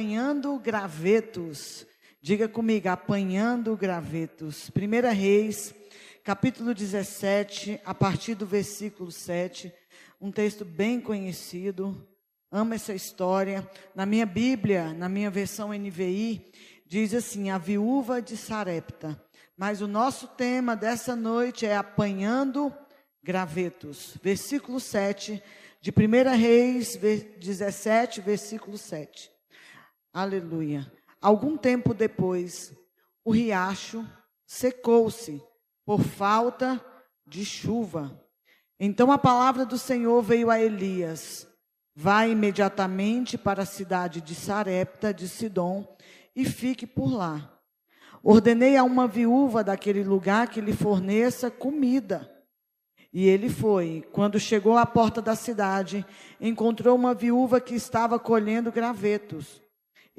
Apanhando Gravetos. Diga comigo, Apanhando Gravetos. 1 Reis, capítulo 17, a partir do versículo 7. Um texto bem conhecido. Amo essa história. Na minha Bíblia, na minha versão NVI, diz assim: A viúva de Sarepta. Mas o nosso tema dessa noite é Apanhando Gravetos. Versículo 7 de 1 Reis 17, versículo 7. Aleluia. Algum tempo depois, o riacho secou-se por falta de chuva. Então a palavra do Senhor veio a Elias: Vai imediatamente para a cidade de Sarepta de Sidom e fique por lá. Ordenei a uma viúva daquele lugar que lhe forneça comida. E ele foi. Quando chegou à porta da cidade, encontrou uma viúva que estava colhendo gravetos.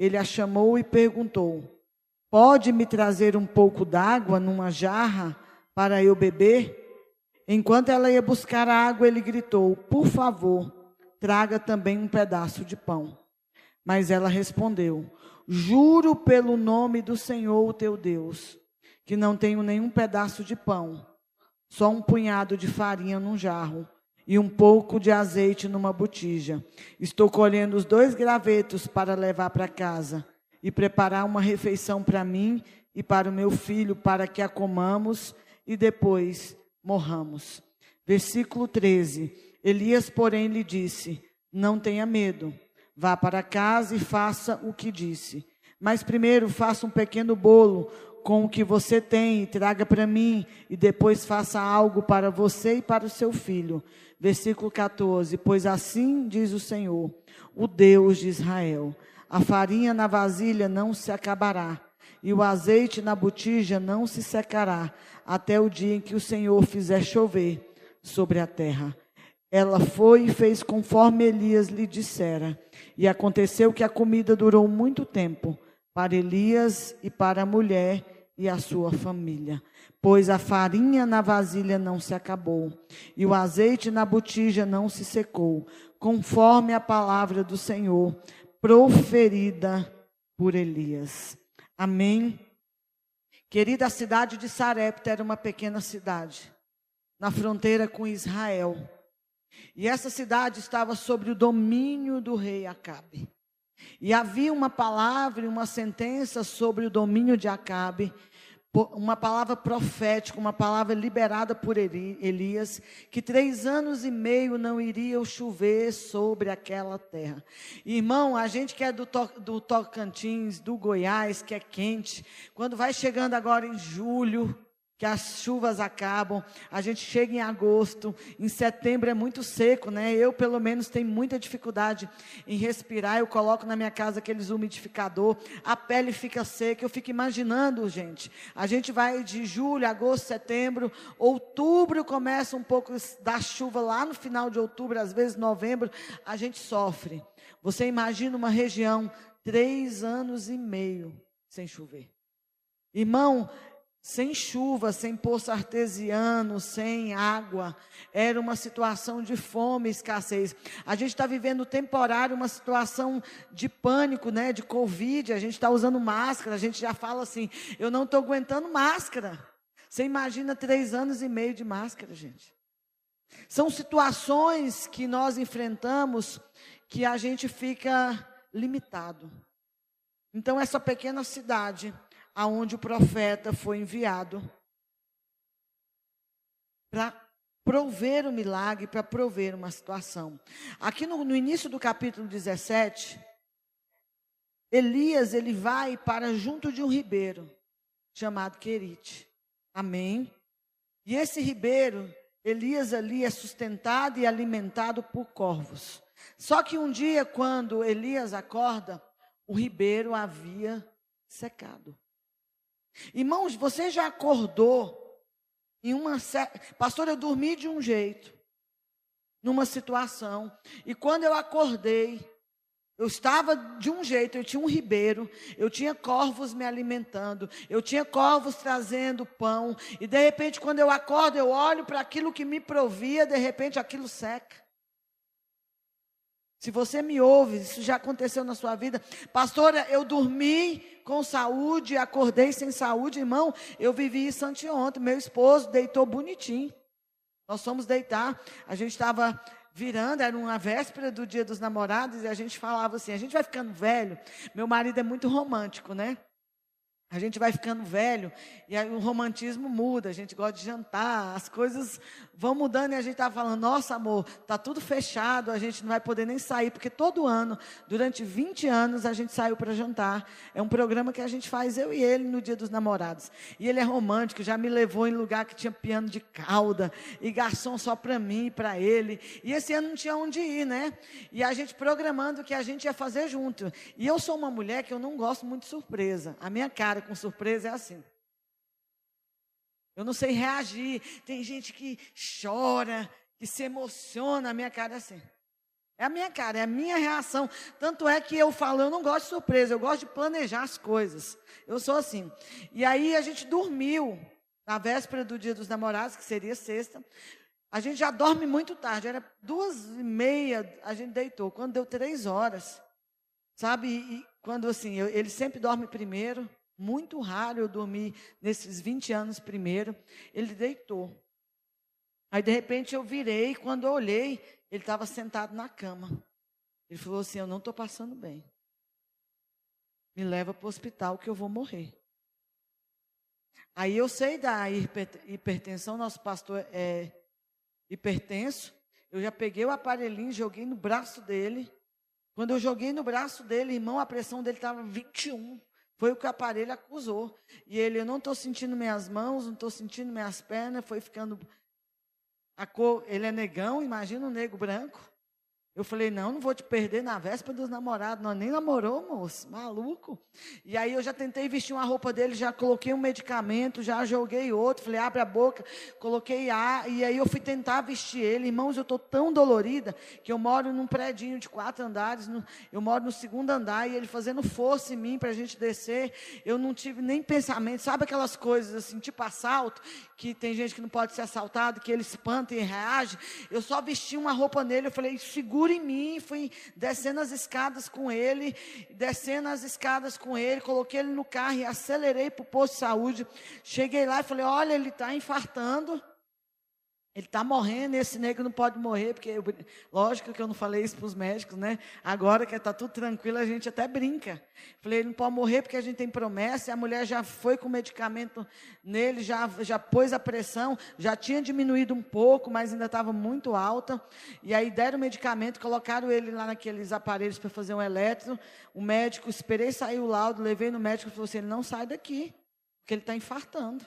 Ele a chamou e perguntou: Pode me trazer um pouco d'água numa jarra para eu beber? Enquanto ela ia buscar a água, ele gritou: Por favor, traga também um pedaço de pão. Mas ela respondeu: Juro pelo nome do Senhor, teu Deus, que não tenho nenhum pedaço de pão só um punhado de farinha num jarro e um pouco de azeite numa botija. Estou colhendo os dois gravetos para levar para casa e preparar uma refeição para mim e para o meu filho, para que a comamos e depois morramos. Versículo 13. Elias, porém, lhe disse: Não tenha medo, vá para casa e faça o que disse. Mas primeiro faça um pequeno bolo com o que você tem e traga para mim, e depois faça algo para você e para o seu filho. Versículo 14: Pois assim diz o Senhor, o Deus de Israel: a farinha na vasilha não se acabará, e o azeite na botija não se secará, até o dia em que o Senhor fizer chover sobre a terra. Ela foi e fez conforme Elias lhe dissera. E aconteceu que a comida durou muito tempo para Elias e para a mulher e a sua família. Pois a farinha na vasilha não se acabou, e o azeite na botija não se secou, conforme a palavra do Senhor, proferida por Elias. Amém. Querida, a cidade de Sarepta era uma pequena cidade, na fronteira com Israel. E essa cidade estava sob o domínio do rei Acabe. E havia uma palavra e uma sentença sobre o domínio de Acabe, uma palavra profética, uma palavra liberada por Elias, que três anos e meio não iria chover sobre aquela terra. Irmão, a gente que é do, do Tocantins, do Goiás, que é quente, quando vai chegando agora em julho, que as chuvas acabam, a gente chega em agosto, em setembro é muito seco, né? Eu, pelo menos, tenho muita dificuldade em respirar. Eu coloco na minha casa aqueles umidificador, a pele fica seca. Eu fico imaginando, gente. A gente vai de julho, agosto, setembro, outubro começa um pouco da chuva lá no final de outubro, às vezes novembro, a gente sofre. Você imagina uma região três anos e meio sem chover. Irmão, sem chuva, sem poço artesiano, sem água. Era uma situação de fome e escassez. A gente está vivendo temporário uma situação de pânico, né? De Covid. A gente está usando máscara. A gente já fala assim: eu não estou aguentando máscara. Você imagina três anos e meio de máscara, gente. São situações que nós enfrentamos que a gente fica limitado. Então, essa pequena cidade aonde o profeta foi enviado para prover o milagre, para prover uma situação. Aqui no, no, início do capítulo 17, Elias ele vai para junto de um ribeiro chamado Querite. Amém. E esse ribeiro, Elias ali é sustentado e alimentado por corvos. Só que um dia, quando Elias acorda, o ribeiro havia secado. Irmãos, você já acordou em uma pastor, eu dormi de um jeito, numa situação, e quando eu acordei, eu estava de um jeito, eu tinha um ribeiro, eu tinha corvos me alimentando, eu tinha corvos trazendo pão, e de repente, quando eu acordo, eu olho para aquilo que me provia, de repente aquilo seca. Se você me ouve, isso já aconteceu na sua vida. Pastora, eu dormi com saúde, acordei sem saúde, irmão. Eu vivi isso anteontem. Meu esposo deitou bonitinho. Nós fomos deitar. A gente estava virando, era uma véspera do dia dos namorados, e a gente falava assim: a gente vai ficando velho. Meu marido é muito romântico, né? A gente vai ficando velho e aí o romantismo muda, a gente gosta de jantar, as coisas vão mudando e a gente está falando, nossa amor, está tudo fechado, a gente não vai poder nem sair, porque todo ano, durante 20 anos, a gente saiu para jantar. É um programa que a gente faz, eu e ele, no dia dos namorados. E ele é romântico, já me levou em lugar que tinha piano de cauda e garçom só para mim e para ele. E esse ano não tinha onde ir, né? E a gente programando o que a gente ia fazer junto. E eu sou uma mulher que eu não gosto muito de surpresa. A minha cara com surpresa é assim. Eu não sei reagir. Tem gente que chora, que se emociona. A minha cara é assim. É a minha cara, é a minha reação. Tanto é que eu falo, eu não gosto de surpresa, eu gosto de planejar as coisas. Eu sou assim. E aí a gente dormiu na véspera do dia dos namorados, que seria sexta. A gente já dorme muito tarde, era duas e meia, a gente deitou. Quando deu três horas, sabe? E quando assim, eu, ele sempre dorme primeiro. Muito raro eu dormir nesses 20 anos primeiro. Ele deitou. Aí, de repente, eu virei. Quando eu olhei, ele estava sentado na cama. Ele falou assim: Eu não estou passando bem. Me leva para o hospital que eu vou morrer. Aí eu sei da hipertensão, nosso pastor é hipertenso. Eu já peguei o aparelhinho, joguei no braço dele. Quando eu joguei no braço dele, irmão, a pressão dele estava 21. Foi o que o aparelho acusou. E ele, eu não estou sentindo minhas mãos, não estou sentindo minhas pernas, foi ficando. A cor, ele é negão, imagina um negro branco. Eu falei, não, não vou te perder na véspera dos namorados. Nós nem namorou, moço, maluco. E aí eu já tentei vestir uma roupa dele, já coloquei um medicamento, já joguei outro. Falei, abre a boca, coloquei ar. E aí eu fui tentar vestir ele. Irmãos, eu estou tão dolorida que eu moro num predinho de quatro andares. No, eu moro no segundo andar e ele fazendo força em mim para a gente descer. Eu não tive nem pensamento. Sabe aquelas coisas assim, tipo assalto, que tem gente que não pode ser assaltado, que ele espanta e reage. Eu só vesti uma roupa nele. Eu falei, segura segura em mim, fui descendo as escadas com ele, descendo as escadas com ele, coloquei ele no carro e acelerei para o posto de saúde. Cheguei lá e falei: olha, ele está infartando. Ele está morrendo, esse negro não pode morrer, porque, eu, lógico que eu não falei isso para os médicos, né? Agora que está tudo tranquilo, a gente até brinca. Falei, ele não pode morrer porque a gente tem promessa, e a mulher já foi com medicamento nele, já, já pôs a pressão, já tinha diminuído um pouco, mas ainda estava muito alta. E aí deram o medicamento, colocaram ele lá naqueles aparelhos para fazer um eletro. O médico, esperei sair o laudo, levei no médico e falou assim: ele não sai daqui, porque ele está infartando.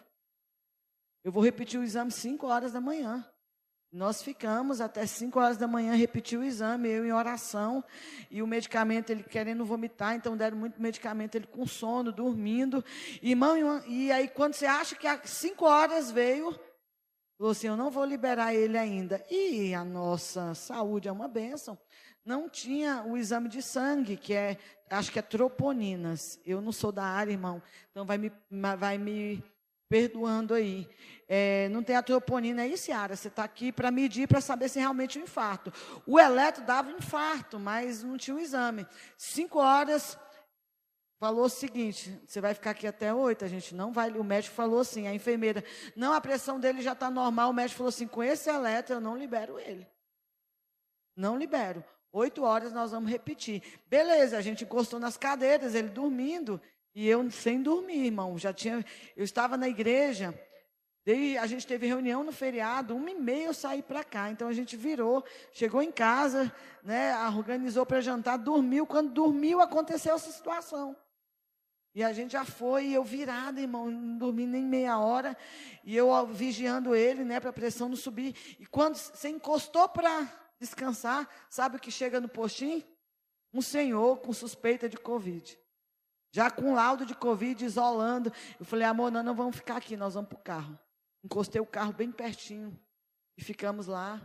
Eu vou repetir o exame 5 horas da manhã. Nós ficamos até 5 horas da manhã, repetir o exame, eu em oração, e o medicamento, ele querendo vomitar, então deram muito medicamento, ele com sono, dormindo. Irmão, e aí quando você acha que às 5 horas veio, falou assim, eu não vou liberar ele ainda. E a nossa saúde é uma bênção. Não tinha o exame de sangue, que é, acho que é troponinas. Eu não sou da área, irmão, então vai me, vai me perdoando aí. É, não tem a troponina aí, Ciara. Você está aqui para medir, para saber se realmente é um infarto. O eletro dava infarto, mas não tinha o um exame. Cinco horas, falou o seguinte: você vai ficar aqui até oito, a gente não vai. O médico falou assim, a enfermeira, não, a pressão dele já está normal. O médico falou assim: com esse eletro eu não libero ele. Não libero. Oito horas nós vamos repetir. Beleza, a gente encostou nas cadeiras, ele dormindo. E eu sem dormir, irmão. Já tinha, eu estava na igreja. Daí a gente teve reunião no feriado, uma e meia eu saí para cá. Então a gente virou, chegou em casa, né, organizou para jantar, dormiu. Quando dormiu, aconteceu essa situação. E a gente já foi, eu virada, irmão, não dormi nem meia hora. E eu vigiando ele, né, para a pressão não subir. E quando você encostou para descansar, sabe o que chega no postinho? Um senhor com suspeita de Covid. Já com laudo de Covid, isolando. Eu falei, amor, nós não vamos ficar aqui, nós vamos para o carro. Encostei o carro bem pertinho. E ficamos lá.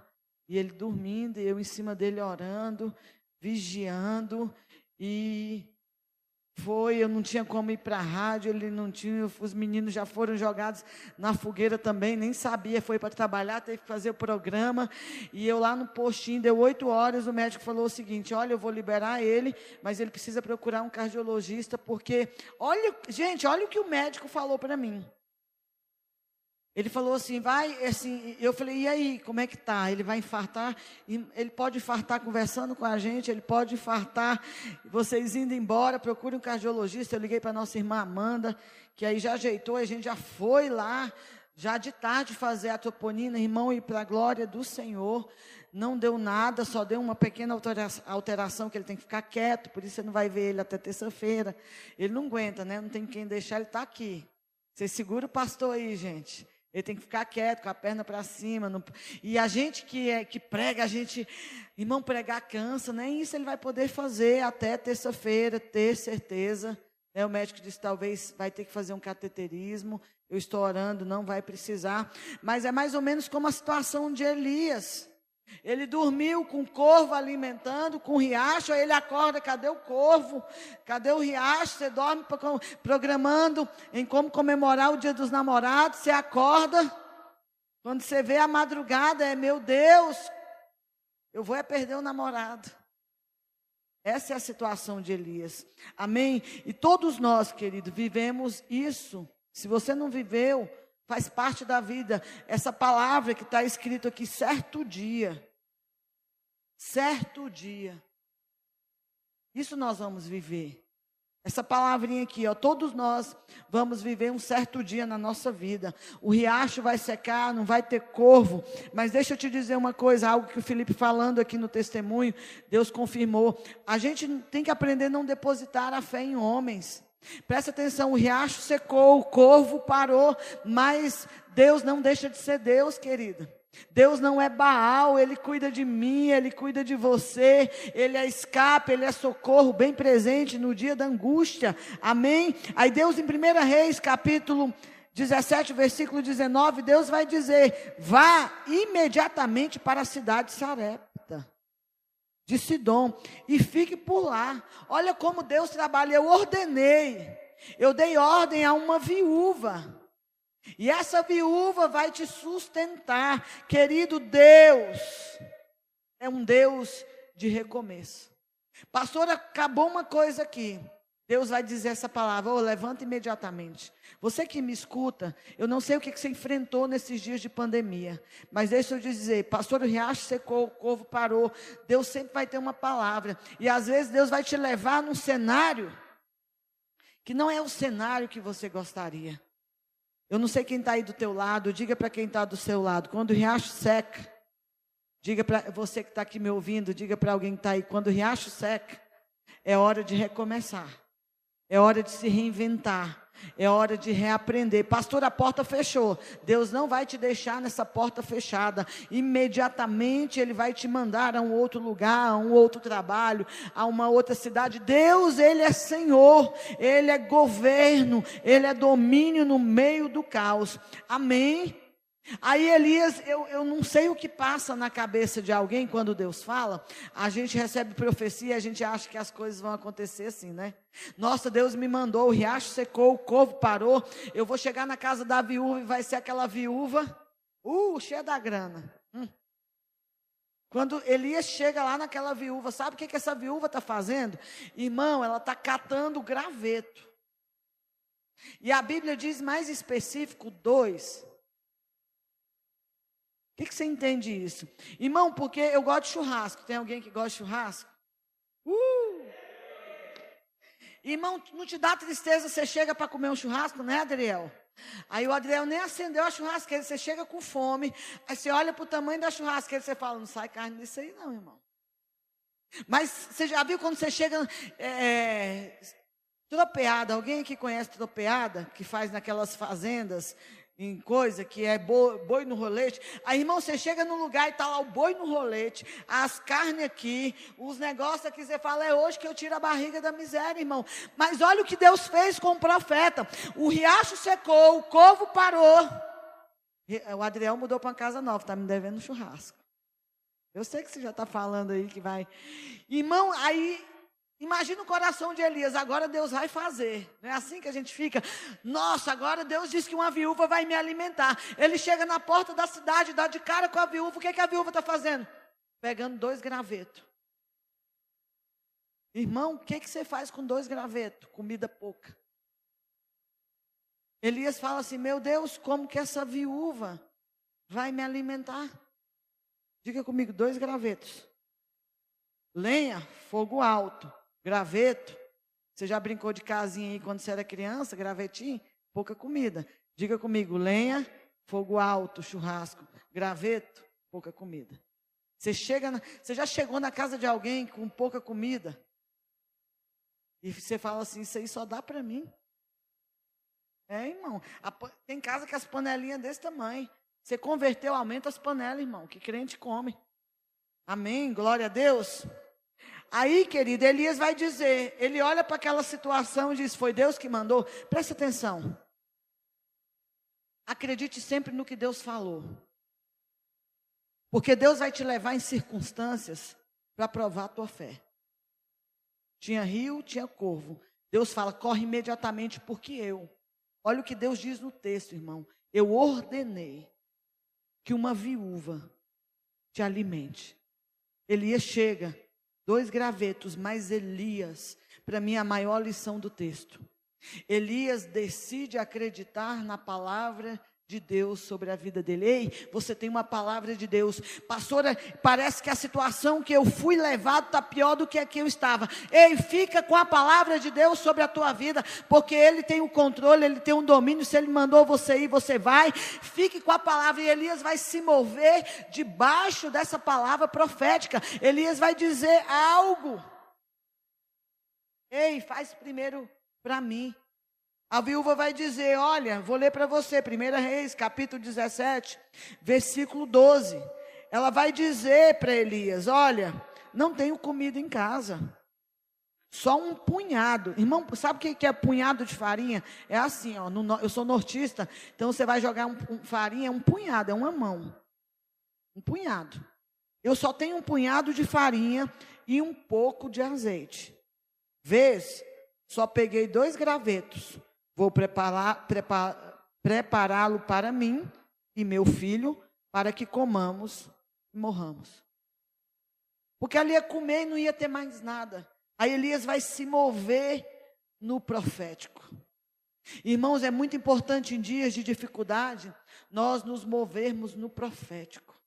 E ele dormindo, e eu em cima dele orando, vigiando. E foi, eu não tinha como ir para a rádio, ele não tinha, os meninos já foram jogados na fogueira também, nem sabia, foi para trabalhar, teve que fazer o programa, e eu lá no postinho, deu oito horas, o médico falou o seguinte, olha, eu vou liberar ele, mas ele precisa procurar um cardiologista, porque, olha, gente, olha o que o médico falou para mim, ele falou assim, vai, assim, eu falei, e aí, como é que tá? Ele vai infartar? Ele pode infartar conversando com a gente, ele pode infartar vocês indo embora, procure um cardiologista. Eu liguei para nossa irmã Amanda, que aí já ajeitou, a gente já foi lá, já de tarde fazer a troponina, irmão, e para a glória do Senhor, não deu nada, só deu uma pequena alteração, que ele tem que ficar quieto, por isso você não vai ver ele até terça-feira. Ele não aguenta, né? Não tem quem deixar, ele está aqui. Você segura o pastor aí, gente. Ele tem que ficar quieto, com a perna para cima. Não... E a gente que, é, que prega, a gente, irmão, pregar cansa, nem isso ele vai poder fazer até terça-feira, ter certeza. Né? O médico disse: talvez vai ter que fazer um cateterismo. Eu estou orando, não vai precisar. Mas é mais ou menos como a situação de Elias. Ele dormiu com o corvo alimentando, com o riacho, aí ele acorda, cadê o corvo? Cadê o riacho? Você dorme programando em como comemorar o dia dos namorados, você acorda, quando você vê a madrugada, é meu Deus, eu vou é perder o namorado. Essa é a situação de Elias. Amém? E todos nós, querido, vivemos isso. Se você não viveu, faz parte da vida. Essa palavra que está escrito aqui, certo dia. Certo dia. Isso nós vamos viver. Essa palavrinha aqui, ó, todos nós vamos viver um certo dia na nossa vida. O riacho vai secar, não vai ter corvo. Mas deixa eu te dizer uma coisa, algo que o Felipe falando aqui no testemunho, Deus confirmou. A gente tem que aprender a não depositar a fé em homens. Presta atenção, o riacho secou, o corvo parou, mas Deus não deixa de ser Deus, querida. Deus não é Baal, Ele cuida de mim, Ele cuida de você, Ele é escape, Ele é socorro, bem presente no dia da angústia, amém? Aí Deus em 1 Reis, capítulo 17, versículo 19, Deus vai dizer: vá imediatamente para a cidade de Sarepta de Sidom e fique por lá. Olha como Deus trabalha. Eu ordenei, eu dei ordem a uma viúva. E essa viúva vai te sustentar, querido Deus. É um Deus de recomeço. Pastor, acabou uma coisa aqui. Deus vai dizer essa palavra, oh, levanta imediatamente. Você que me escuta, eu não sei o que você enfrentou nesses dias de pandemia, mas deixa eu dizer, pastor, o riacho secou, o corvo parou, Deus sempre vai ter uma palavra, e às vezes Deus vai te levar num cenário que não é o cenário que você gostaria. Eu não sei quem está aí do teu lado, diga para quem está do seu lado, quando o riacho seca, diga para você que está aqui me ouvindo, diga para alguém que está aí, quando o riacho seca, é hora de recomeçar. É hora de se reinventar. É hora de reaprender. Pastor, a porta fechou. Deus não vai te deixar nessa porta fechada. Imediatamente Ele vai te mandar a um outro lugar, a um outro trabalho, a uma outra cidade. Deus, Ele é Senhor, Ele é governo, Ele é domínio no meio do caos. Amém? Aí Elias, eu, eu não sei o que passa na cabeça de alguém quando Deus fala. A gente recebe profecia, a gente acha que as coisas vão acontecer assim, né? Nossa, Deus me mandou, o riacho secou, o corvo parou. Eu vou chegar na casa da viúva e vai ser aquela viúva, uh, cheia da grana. Hum. Quando Elias chega lá naquela viúva, sabe o que, que essa viúva está fazendo? Irmão, ela está catando graveto. E a Bíblia diz mais específico, dois que, que você entende isso? Irmão, porque eu gosto de churrasco. Tem alguém que gosta de churrasco? Uh! Irmão, não te dá tristeza você chega para comer um churrasco, né, Adriel? Aí o Adriel nem acendeu a churrasqueira, você chega com fome, aí você olha para o tamanho da churrasqueira e você fala, não sai carne disso aí não, irmão. Mas você já viu quando você chega é, tropeada, alguém que conhece tropeada, que faz naquelas fazendas, em coisa que é boi, no rolete. Aí, irmão, você chega no lugar e está lá o boi no rolete, as carnes aqui, os negócios aqui, você fala, é hoje que eu tiro a barriga da miséria, irmão. Mas olha o que Deus fez com o profeta. O riacho secou, o covo parou. O Adriel mudou para uma casa nova, está me devendo churrasco. Eu sei que você já está falando aí que vai. Irmão, aí Imagina o coração de Elias, agora Deus vai fazer. Não é assim que a gente fica? Nossa, agora Deus diz que uma viúva vai me alimentar. Ele chega na porta da cidade, dá de cara com a viúva. O que, é que a viúva está fazendo? Pegando dois gravetos. Irmão, o que, é que você faz com dois gravetos? Comida pouca. Elias fala assim: Meu Deus, como que essa viúva vai me alimentar? Diga comigo: dois gravetos. Lenha, fogo alto. Graveto. Você já brincou de casinha aí quando você era criança? Gravetinho? Pouca comida. Diga comigo: lenha, fogo alto, churrasco. Graveto, pouca comida. Você, chega na, você já chegou na casa de alguém com pouca comida? E você fala assim: Isso aí só dá para mim. É, irmão. A, tem casa que as panelinhas desse tamanho. Você converteu, aumenta as panelas, irmão. Que crente come. Amém. Glória a Deus. Aí, querido, Elias vai dizer, ele olha para aquela situação e diz: Foi Deus que mandou? Preste atenção. Acredite sempre no que Deus falou. Porque Deus vai te levar em circunstâncias para provar a tua fé. Tinha rio, tinha corvo. Deus fala: corre imediatamente, porque eu. Olha o que Deus diz no texto, irmão. Eu ordenei que uma viúva te alimente. Elias chega dois gravetos, mais Elias, para mim a maior lição do texto. Elias decide acreditar na palavra de Deus sobre a vida dele. Ei, você tem uma palavra de Deus. Pastora, parece que a situação que eu fui levado está pior do que a que eu estava. Ei, fica com a palavra de Deus sobre a tua vida, porque Ele tem o controle, Ele tem um domínio. Se Ele mandou você ir, você vai. Fique com a palavra e Elias vai se mover debaixo dessa palavra profética. Elias vai dizer algo. Ei, faz primeiro para mim. A viúva vai dizer: Olha, vou ler para você, 1 Reis, capítulo 17, versículo 12. Ela vai dizer para Elias: Olha, não tenho comida em casa. Só um punhado. Irmão, sabe o que é punhado de farinha? É assim, ó. No, eu sou nortista, então você vai jogar um, um, farinha, é um punhado, é uma mão. Um punhado. Eu só tenho um punhado de farinha e um pouco de azeite. Vês? Só peguei dois gravetos Vou prepará-lo para mim e meu filho, para que comamos e morramos. Porque ali ia comer e não ia ter mais nada. Aí Elias vai se mover no profético. Irmãos, é muito importante em dias de dificuldade nós nos movermos no profético.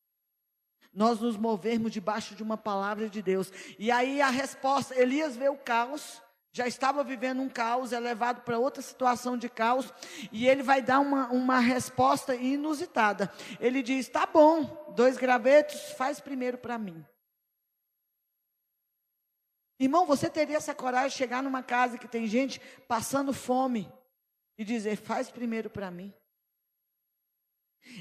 Nós nos movermos debaixo de uma palavra de Deus. E aí a resposta, Elias vê o caos, já estava vivendo um caos, é levado para outra situação de caos, e ele vai dar uma, uma resposta inusitada. Ele diz: Tá bom, dois gravetos, faz primeiro para mim. Irmão, você teria essa coragem de chegar numa casa que tem gente passando fome e dizer: Faz primeiro para mim?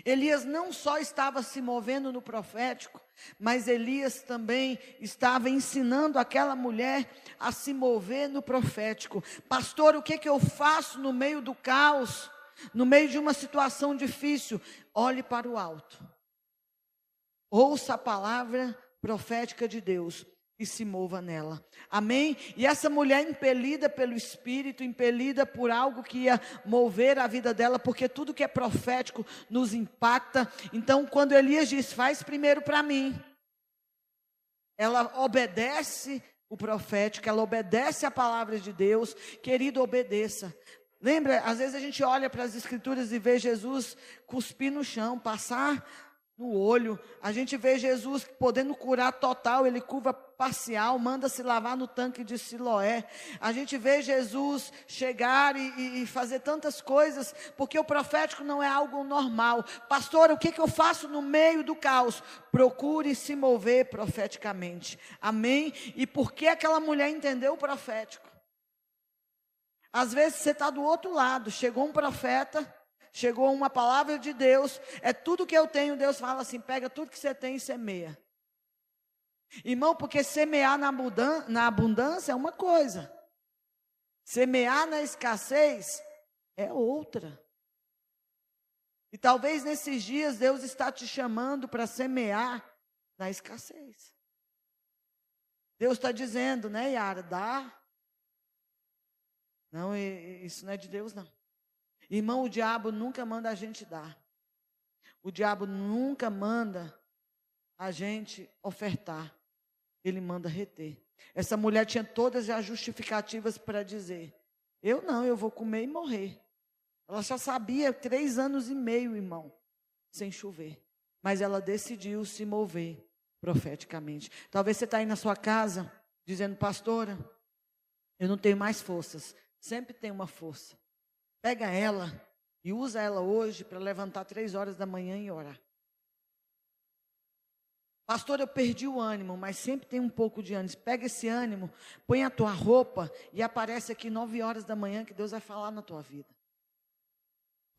Elias não só estava se movendo no profético, mas Elias também estava ensinando aquela mulher a se mover no profético. Pastor, o que, que eu faço no meio do caos, no meio de uma situação difícil? Olhe para o alto. Ouça a palavra profética de Deus e se mova nela. Amém? E essa mulher impelida pelo Espírito, impelida por algo que ia mover a vida dela, porque tudo que é profético nos impacta. Então, quando Elias diz, faz primeiro para mim, ela obedece o profético, ela obedece a palavra de Deus. Querido, obedeça. Lembra, às vezes a gente olha para as escrituras e vê Jesus cuspir no chão, passar no olho. A gente vê Jesus podendo curar total, ele curva parcial, manda se lavar no tanque de Siloé. A gente vê Jesus chegar e, e, fazer tantas coisas, porque o profético não é algo normal. Pastor, o que, que eu faço no meio do caos? Procure se mover profeticamente. Amém? E por que aquela mulher entendeu o profético? Às vezes você está do outro lado, chegou um profeta chegou uma palavra de Deus, é tudo que eu tenho, Deus fala assim: pega tudo que você tem e semeia. Irmão, porque semear na, na abundância é uma coisa, semear na escassez é outra. E talvez nesses dias Deus está te chamando para semear na escassez. Deus está dizendo, né, Yara? Dá. Não, isso não é de Deus, não. Irmão, o diabo nunca manda a gente dar. O diabo nunca manda a gente ofertar. Ele manda reter. Essa mulher tinha todas as justificativas para dizer: Eu não, eu vou comer e morrer. Ela já sabia três anos e meio, irmão, sem chover. Mas ela decidiu se mover profeticamente. Talvez você está aí na sua casa dizendo, pastora, eu não tenho mais forças. Sempre tem uma força. Pega ela e usa ela hoje para levantar três horas da manhã e orar. Pastor, eu perdi o ânimo, mas sempre tem um pouco de ânimo. Pega esse ânimo, põe a tua roupa e aparece aqui nove horas da manhã que Deus vai falar na tua vida.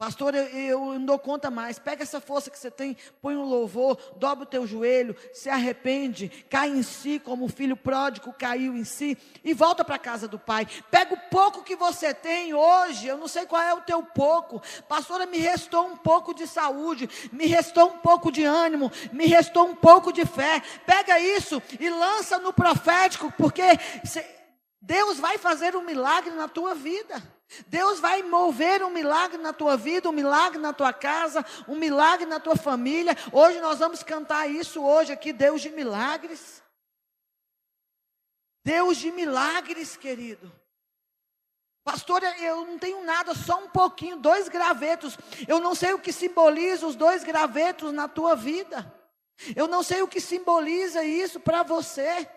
Pastor, eu, eu, não dou conta mais. Pega essa força que você tem, põe um louvor, dobra o teu joelho, se arrepende, cai em si como o filho pródigo caiu em si e volta para a casa do pai. Pega o pouco que você tem hoje, eu não sei qual é o teu pouco. Pastora, me restou um pouco de saúde, me restou um pouco de ânimo, me restou um pouco de fé. Pega isso e lança no profético, porque Deus vai fazer um milagre na tua vida. Deus vai mover um milagre na tua vida, um milagre na tua casa, um milagre na tua família. Hoje nós vamos cantar isso hoje aqui, Deus de milagres. Deus de milagres, querido. Pastor, eu não tenho nada, só um pouquinho, dois gravetos. Eu não sei o que simboliza os dois gravetos na tua vida. Eu não sei o que simboliza isso para você.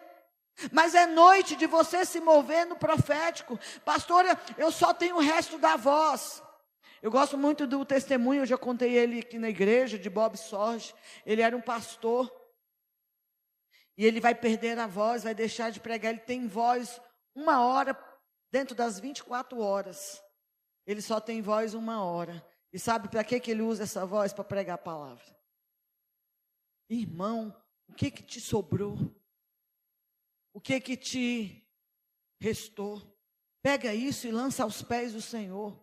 Mas é noite de você se mover no profético. Pastora, eu só tenho o resto da voz. Eu gosto muito do testemunho, eu já contei ele aqui na igreja, de Bob Sorge. Ele era um pastor. E ele vai perder a voz, vai deixar de pregar. Ele tem voz uma hora dentro das 24 horas. Ele só tem voz uma hora. E sabe para que, que ele usa essa voz? Para pregar a palavra. Irmão, o que, que te sobrou? O que que te restou? Pega isso e lança aos pés do Senhor.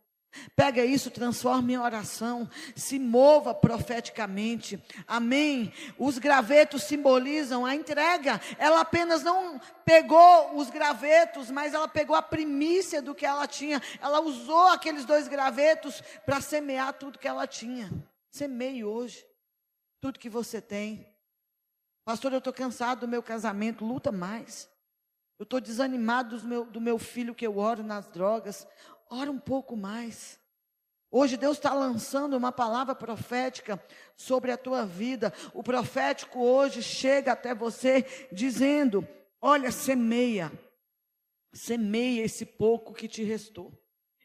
Pega isso, transforma em oração, se mova profeticamente. Amém. Os gravetos simbolizam a entrega. Ela apenas não pegou os gravetos, mas ela pegou a primícia do que ela tinha. Ela usou aqueles dois gravetos para semear tudo que ela tinha. Semeie hoje tudo que você tem. Pastor, eu estou cansado do meu casamento, luta mais. Eu estou desanimado do meu, do meu filho que eu oro nas drogas, ora um pouco mais. Hoje Deus está lançando uma palavra profética sobre a tua vida. O profético hoje chega até você dizendo: Olha, semeia, semeia esse pouco que te restou.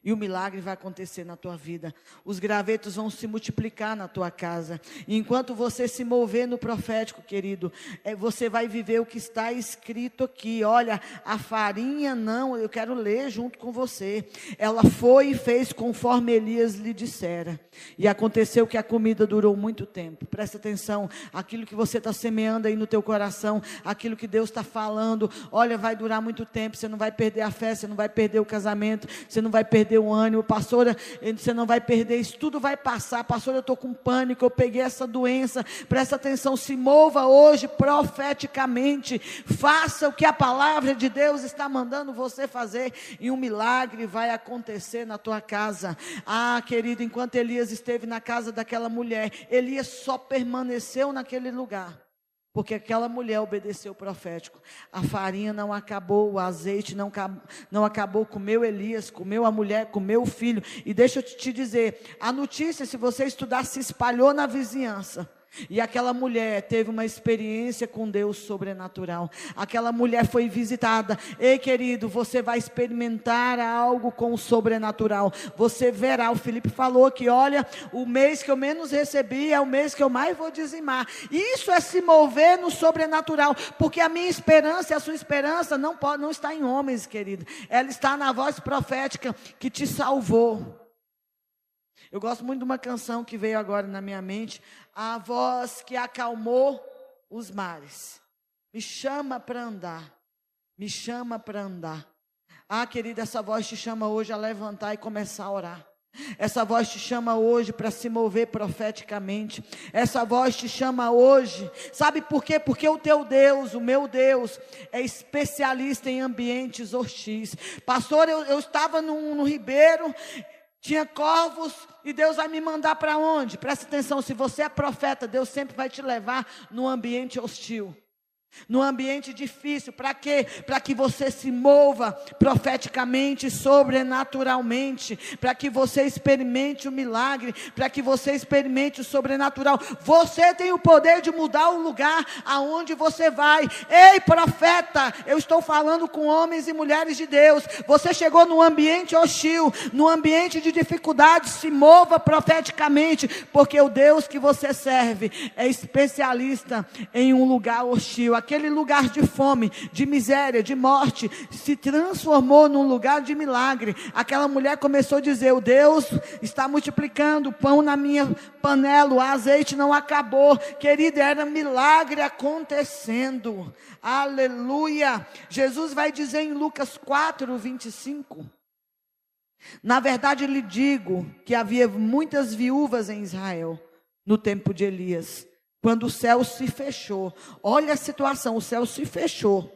E o milagre vai acontecer na tua vida. Os gravetos vão se multiplicar na tua casa. E enquanto você se mover no profético, querido, é, você vai viver o que está escrito aqui. Olha, a farinha não, eu quero ler junto com você. Ela foi e fez conforme Elias lhe dissera. E aconteceu que a comida durou muito tempo. Presta atenção, aquilo que você está semeando aí no teu coração, aquilo que Deus está falando, olha, vai durar muito tempo. Você não vai perder a fé, você não vai perder o casamento, você não vai perder perder o ânimo, pastora, você não vai perder, isso tudo vai passar, pastora, eu estou com pânico, eu peguei essa doença, presta atenção, se mova hoje profeticamente, faça o que a palavra de Deus está mandando você fazer, e um milagre vai acontecer na tua casa. Ah, querido, enquanto Elias esteve na casa daquela mulher, Elias só permaneceu naquele lugar porque aquela mulher obedeceu o profético. A farinha não acabou, o azeite não, não acabou, comeu Elias, comeu a mulher, comeu o filho. E deixa eu te dizer: a notícia, se você estudar, se espalhou na vizinhança. E aquela mulher teve uma experiência com Deus sobrenatural. Aquela mulher foi visitada. Ei, querido, você vai experimentar algo com o sobrenatural. Você verá. O Felipe falou que, olha, o mês que eu menos recebi é o mês que eu mais vou dizimar. Isso é se mover no sobrenatural. Porque a minha esperança e a sua esperança não, pode, não está em homens, querido. Ela está na voz profética que te salvou. Eu gosto muito de uma canção que veio agora na minha mente, a voz que acalmou os mares. Me chama para andar. Me chama para andar. Ah, querida, essa voz te chama hoje a levantar e começar a orar. Essa voz te chama hoje para se mover profeticamente. Essa voz te chama hoje. Sabe por quê? Porque o teu Deus, o meu Deus, é especialista em ambientes hostis. Pastor, eu, eu estava no, no Ribeiro, tinha corvos e Deus vai me mandar para onde? Presta atenção, se você é profeta, Deus sempre vai te levar num ambiente hostil. No ambiente difícil, para quê? Para que você se mova profeticamente, sobrenaturalmente, para que você experimente o milagre, para que você experimente o sobrenatural. Você tem o poder de mudar o lugar aonde você vai. Ei, profeta, eu estou falando com homens e mulheres de Deus. Você chegou num ambiente hostil, num ambiente de dificuldade, se mova profeticamente, porque o Deus que você serve é especialista em um lugar hostil aquele lugar de fome, de miséria, de morte, se transformou num lugar de milagre. Aquela mulher começou a dizer: O Deus está multiplicando o pão na minha panela, o azeite não acabou. Querida, era milagre acontecendo. Aleluia. Jesus vai dizer em Lucas 4, 25. Na verdade, lhe digo que havia muitas viúvas em Israel no tempo de Elias quando o céu se fechou. Olha a situação: o céu se fechou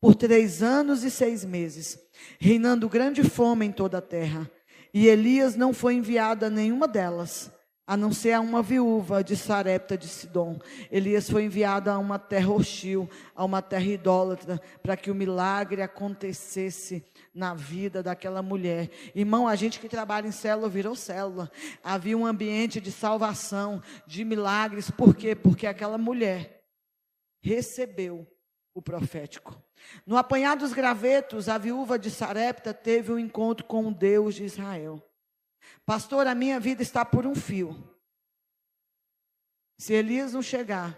por três anos e seis meses, reinando grande fome em toda a terra. E Elias não foi enviado a nenhuma delas, a não ser a uma viúva de Sarepta de Sidom. Elias foi enviado a uma terra hostil, a uma terra idólatra, para que o milagre acontecesse na vida daquela mulher. Irmão, a gente que trabalha em célula virou célula. Havia um ambiente de salvação, de milagres. Por quê? Porque aquela mulher recebeu o profético. No apanhar dos gravetos, a viúva de Sarepta teve um encontro com o Deus de Israel. Pastor, a minha vida está por um fio. Se Elias não chegar,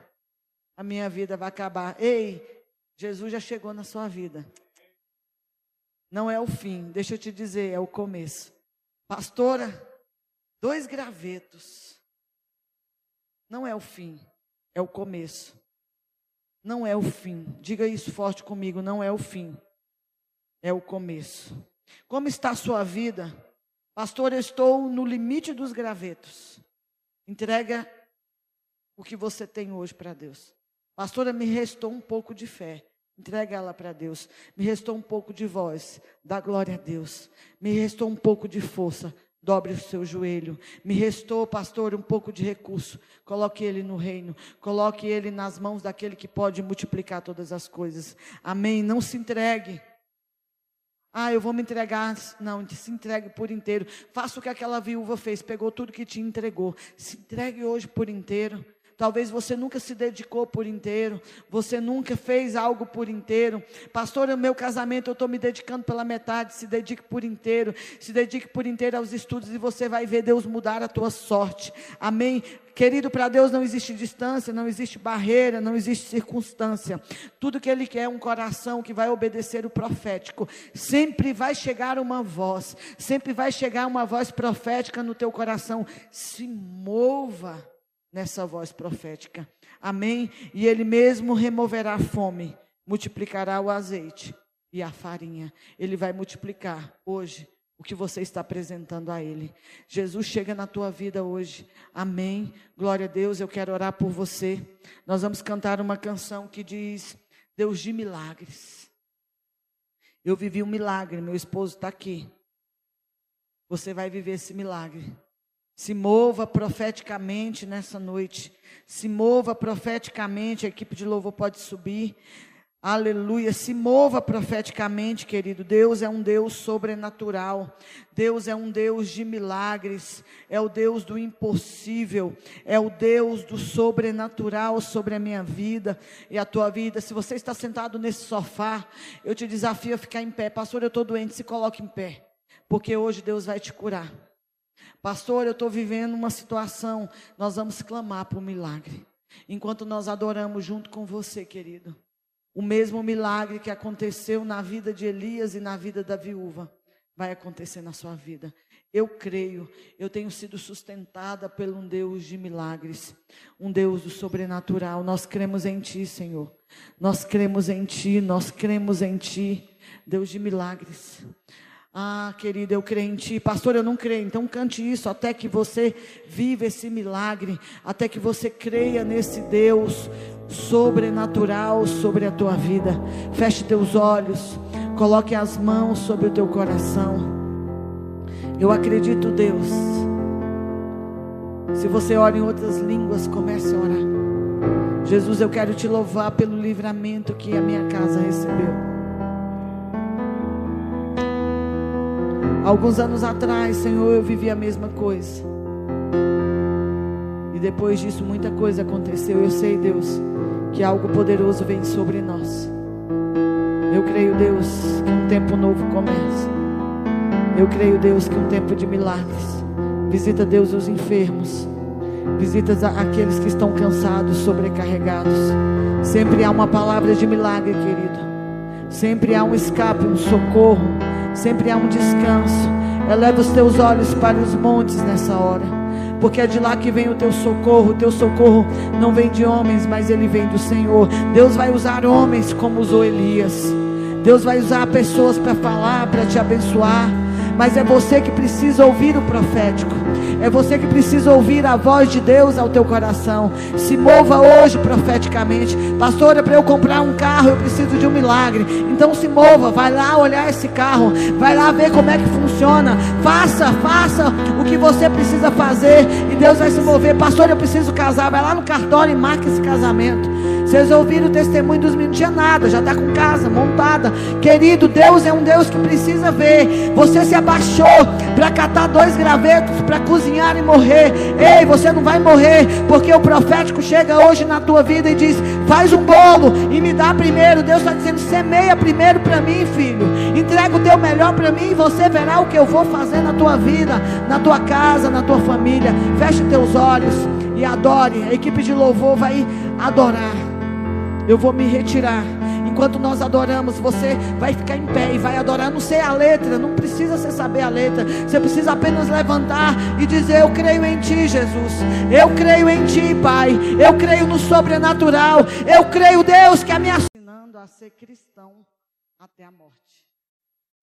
a minha vida vai acabar. Ei, Jesus já chegou na sua vida. Não é o fim, deixa eu te dizer, é o começo. Pastora, dois gravetos. Não é o fim, é o começo. Não é o fim. Diga isso forte comigo, não é o fim. É o começo. Como está a sua vida? Pastor, eu estou no limite dos gravetos. Entrega o que você tem hoje para Deus. Pastora, me restou um pouco de fé. Entrega ela para Deus. Me restou um pouco de voz. Dá glória a Deus. Me restou um pouco de força. Dobre o seu joelho. Me restou, pastor, um pouco de recurso. Coloque ele no reino. Coloque ele nas mãos daquele que pode multiplicar todas as coisas. Amém. Não se entregue. Ah, eu vou me entregar. Não, se entregue por inteiro. Faça o que aquela viúva fez. Pegou tudo que te entregou. Se entregue hoje por inteiro. Talvez você nunca se dedicou por inteiro, você nunca fez algo por inteiro. Pastor, no meu casamento eu estou me dedicando pela metade. Se dedique por inteiro, se dedique por inteiro aos estudos e você vai ver Deus mudar a tua sorte. Amém. Querido, para Deus não existe distância, não existe barreira, não existe circunstância. Tudo que Ele quer é um coração que vai obedecer o profético. Sempre vai chegar uma voz, sempre vai chegar uma voz profética no teu coração. Se mova nessa voz profética. Amém? E ele mesmo removerá a fome, multiplicará o azeite e a farinha. Ele vai multiplicar hoje o que você está apresentando a ele. Jesus chega na tua vida hoje. Amém. Glória a Deus. Eu quero orar por você. Nós vamos cantar uma canção que diz: Deus de milagres. Eu vivi um milagre, meu esposo está aqui. Você vai viver esse milagre. Se mova profeticamente nessa noite. Se mova profeticamente. A equipe de louvor pode subir. Aleluia. Se mova profeticamente, querido. Deus é um Deus sobrenatural. Deus é um Deus de milagres. É o Deus do impossível. É o Deus do sobrenatural sobre a minha vida e a tua vida. Se você está sentado nesse sofá, eu te desafio a ficar em pé. Pastor, eu estou doente. Se coloque em pé. Porque hoje Deus vai te curar. Pastor, eu estou vivendo uma situação. Nós vamos clamar por um milagre. Enquanto nós adoramos junto com você, querido. O mesmo milagre que aconteceu na vida de Elias e na vida da viúva vai acontecer na sua vida. Eu creio, eu tenho sido sustentada pelo um Deus de milagres, um Deus do sobrenatural. Nós cremos em Ti, Senhor. Nós cremos em Ti, nós cremos em Ti, Deus de milagres. Ah, querida, eu creio em ti. Pastor, eu não creio. Então cante isso até que você viva esse milagre, até que você creia nesse Deus sobrenatural sobre a tua vida. Feche teus olhos, coloque as mãos sobre o teu coração. Eu acredito, Deus. Se você ora em outras línguas, comece a orar. Jesus, eu quero te louvar pelo livramento que a minha casa recebeu. Alguns anos atrás, Senhor, eu vivi a mesma coisa. E depois disso, muita coisa aconteceu. Eu sei, Deus, que algo poderoso vem sobre nós. Eu creio, Deus, que um tempo novo começa. Eu creio, Deus, que um tempo de milagres. Visita, Deus, os enfermos. Visita aqueles que estão cansados, sobrecarregados. Sempre há uma palavra de milagre, querido. Sempre há um escape, um socorro sempre há um descanso. Eleva os teus olhos para os montes nessa hora, porque é de lá que vem o teu socorro. O teu socorro não vem de homens, mas ele vem do Senhor. Deus vai usar homens como usou Elias. Deus vai usar pessoas para falar, para te abençoar. Mas é você que precisa ouvir o profético. É você que precisa ouvir a voz de Deus ao teu coração. Se mova hoje profeticamente. Pastora, para eu comprar um carro, eu preciso de um milagre. Então se mova, vai lá olhar esse carro, vai lá ver como é que funciona. Faça, faça o que você precisa fazer e Deus vai se mover. Pastor, eu preciso casar. Vai lá no cartório e marque esse casamento. Vocês ouviram o testemunho dos meninos? Não tinha nada, já está com casa montada. Querido, Deus é um Deus que precisa ver. Você se abaixou para catar dois gravetos, para cozinhar e morrer. Ei, você não vai morrer, porque o profético chega hoje na tua vida e diz: faz um bolo e me dá primeiro. Deus está dizendo: semeia primeiro para mim, filho. Entrega o teu melhor para mim e você verá o que eu vou fazer na tua vida, na tua casa, na tua família. Feche teus olhos e adore. A equipe de louvor vai adorar. Eu vou me retirar. Enquanto nós adoramos, você vai ficar em pé e vai adorar. Não sei a letra, não precisa você saber a letra. Você precisa apenas levantar e dizer: Eu creio em Ti, Jesus. Eu creio em Ti, Pai. Eu creio no sobrenatural. Eu creio, Deus, que a minha. Ensinando a ser cristão até a morte.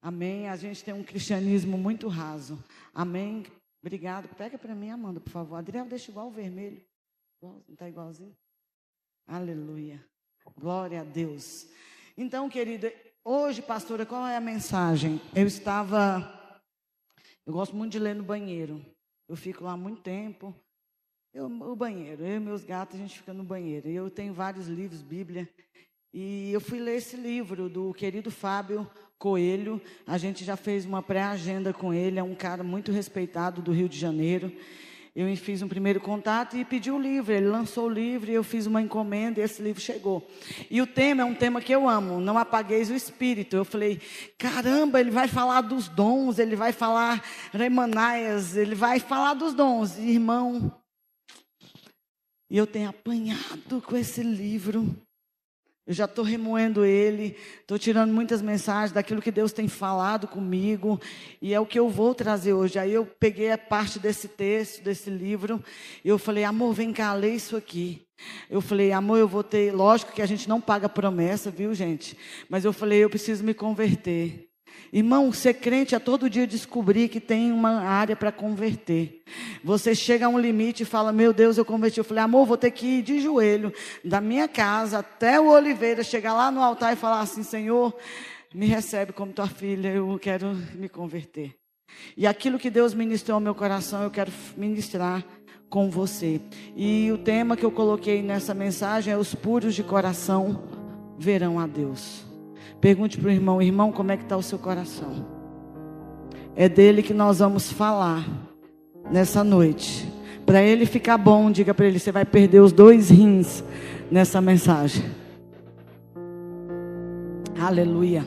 Amém. A gente tem um cristianismo muito raso. Amém. Obrigado. Pega para mim, Amanda, por favor. Adriel, deixa igual o vermelho. Não está igualzinho? Aleluia. Glória a Deus. Então, querida, hoje, pastora, qual é a mensagem? Eu estava. Eu gosto muito de ler no banheiro. Eu fico lá muito tempo. Eu, o banheiro, eu e meus gatos, a gente fica no banheiro. Eu tenho vários livros, Bíblia. E eu fui ler esse livro do querido Fábio Coelho. A gente já fez uma pré-agenda com ele. É um cara muito respeitado do Rio de Janeiro eu fiz um primeiro contato e pedi o livro. Ele lançou o livro e eu fiz uma encomenda e esse livro chegou. E o tema é um tema que eu amo, não apagueis o espírito. Eu falei, caramba, ele vai falar dos dons, ele vai falar remanaias, ele vai falar dos dons. Irmão, e eu tenho apanhado com esse livro. Eu já estou remoendo ele, estou tirando muitas mensagens daquilo que Deus tem falado comigo, e é o que eu vou trazer hoje. Aí eu peguei a parte desse texto, desse livro, e eu falei, amor, vem cá, lê isso aqui. Eu falei, amor, eu vou ter. Lógico que a gente não paga promessa, viu, gente? Mas eu falei, eu preciso me converter. Irmão, ser crente é todo dia descobrir que tem uma área para converter. Você chega a um limite e fala: Meu Deus, eu converti. Eu falei: Amor, vou ter que ir de joelho da minha casa até o Oliveira, chegar lá no altar e falar assim: Senhor, me recebe como tua filha, eu quero me converter. E aquilo que Deus ministrou ao meu coração, eu quero ministrar com você. E o tema que eu coloquei nessa mensagem é: Os puros de coração verão a Deus. Pergunte para o irmão, irmão, como é que está o seu coração? É dele que nós vamos falar nessa noite. Para ele ficar bom, diga para ele, você vai perder os dois rins nessa mensagem. Aleluia.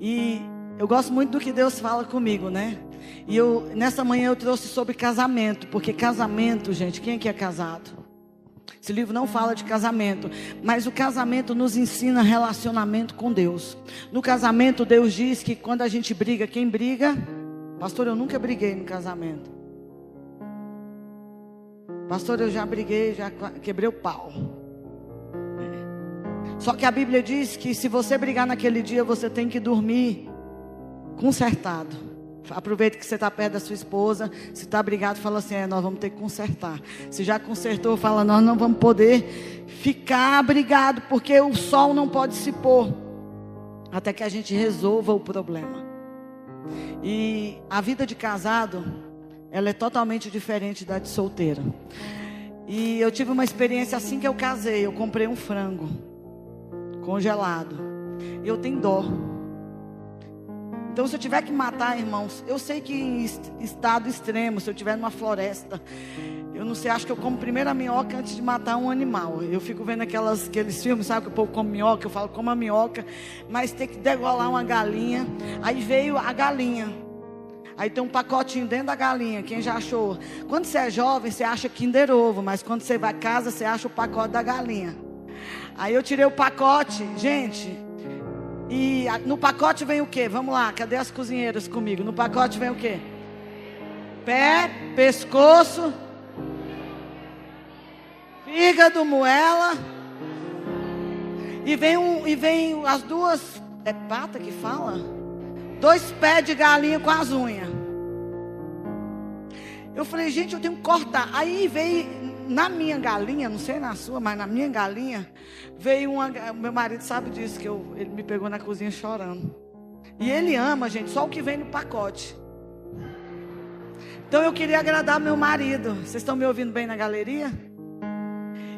E eu gosto muito do que Deus fala comigo, né? E eu nessa manhã eu trouxe sobre casamento, porque casamento, gente, quem aqui é casado? Esse livro não fala de casamento, mas o casamento nos ensina relacionamento com Deus. No casamento, Deus diz que quando a gente briga, quem briga? Pastor, eu nunca briguei no casamento. Pastor, eu já briguei, já quebrei o pau. Só que a Bíblia diz que se você brigar naquele dia, você tem que dormir consertado. Aproveita que você está perto da sua esposa. Se está brigado, fala assim: é, nós vamos ter que consertar. Se já consertou, fala: nós não vamos poder ficar brigado, porque o sol não pode se pôr até que a gente resolva o problema. E a vida de casado, ela é totalmente diferente da de solteiro. E eu tive uma experiência assim que eu casei. Eu comprei um frango congelado. E eu tenho dó. Então, se eu tiver que matar, irmãos, eu sei que em estado extremo, se eu estiver numa floresta, eu não sei, acho que eu como primeiro a minhoca antes de matar um animal. Eu fico vendo aquelas, aqueles filmes, sabe, que o povo come minhoca, eu falo, como a minhoca, mas tem que degolar uma galinha. Aí veio a galinha. Aí tem um pacotinho dentro da galinha, quem já achou? Quando você é jovem, você acha Kinder Ovo, mas quando você vai a casa, você acha o pacote da galinha. Aí eu tirei o pacote, gente, e no pacote vem o quê? Vamos lá, cadê as cozinheiras comigo? No pacote vem o quê? Pé, pescoço, fígado, moela. E vem, um, e vem as duas. É pata que fala? Dois pés de galinha com as unhas. Eu falei, gente, eu tenho que cortar. Aí veio na minha galinha, não sei na sua, mas na minha galinha, veio uma. Meu marido sabe disso, que eu, ele me pegou na cozinha chorando. E ele ama, gente, só o que vem no pacote. Então eu queria agradar meu marido. Vocês estão me ouvindo bem na galeria?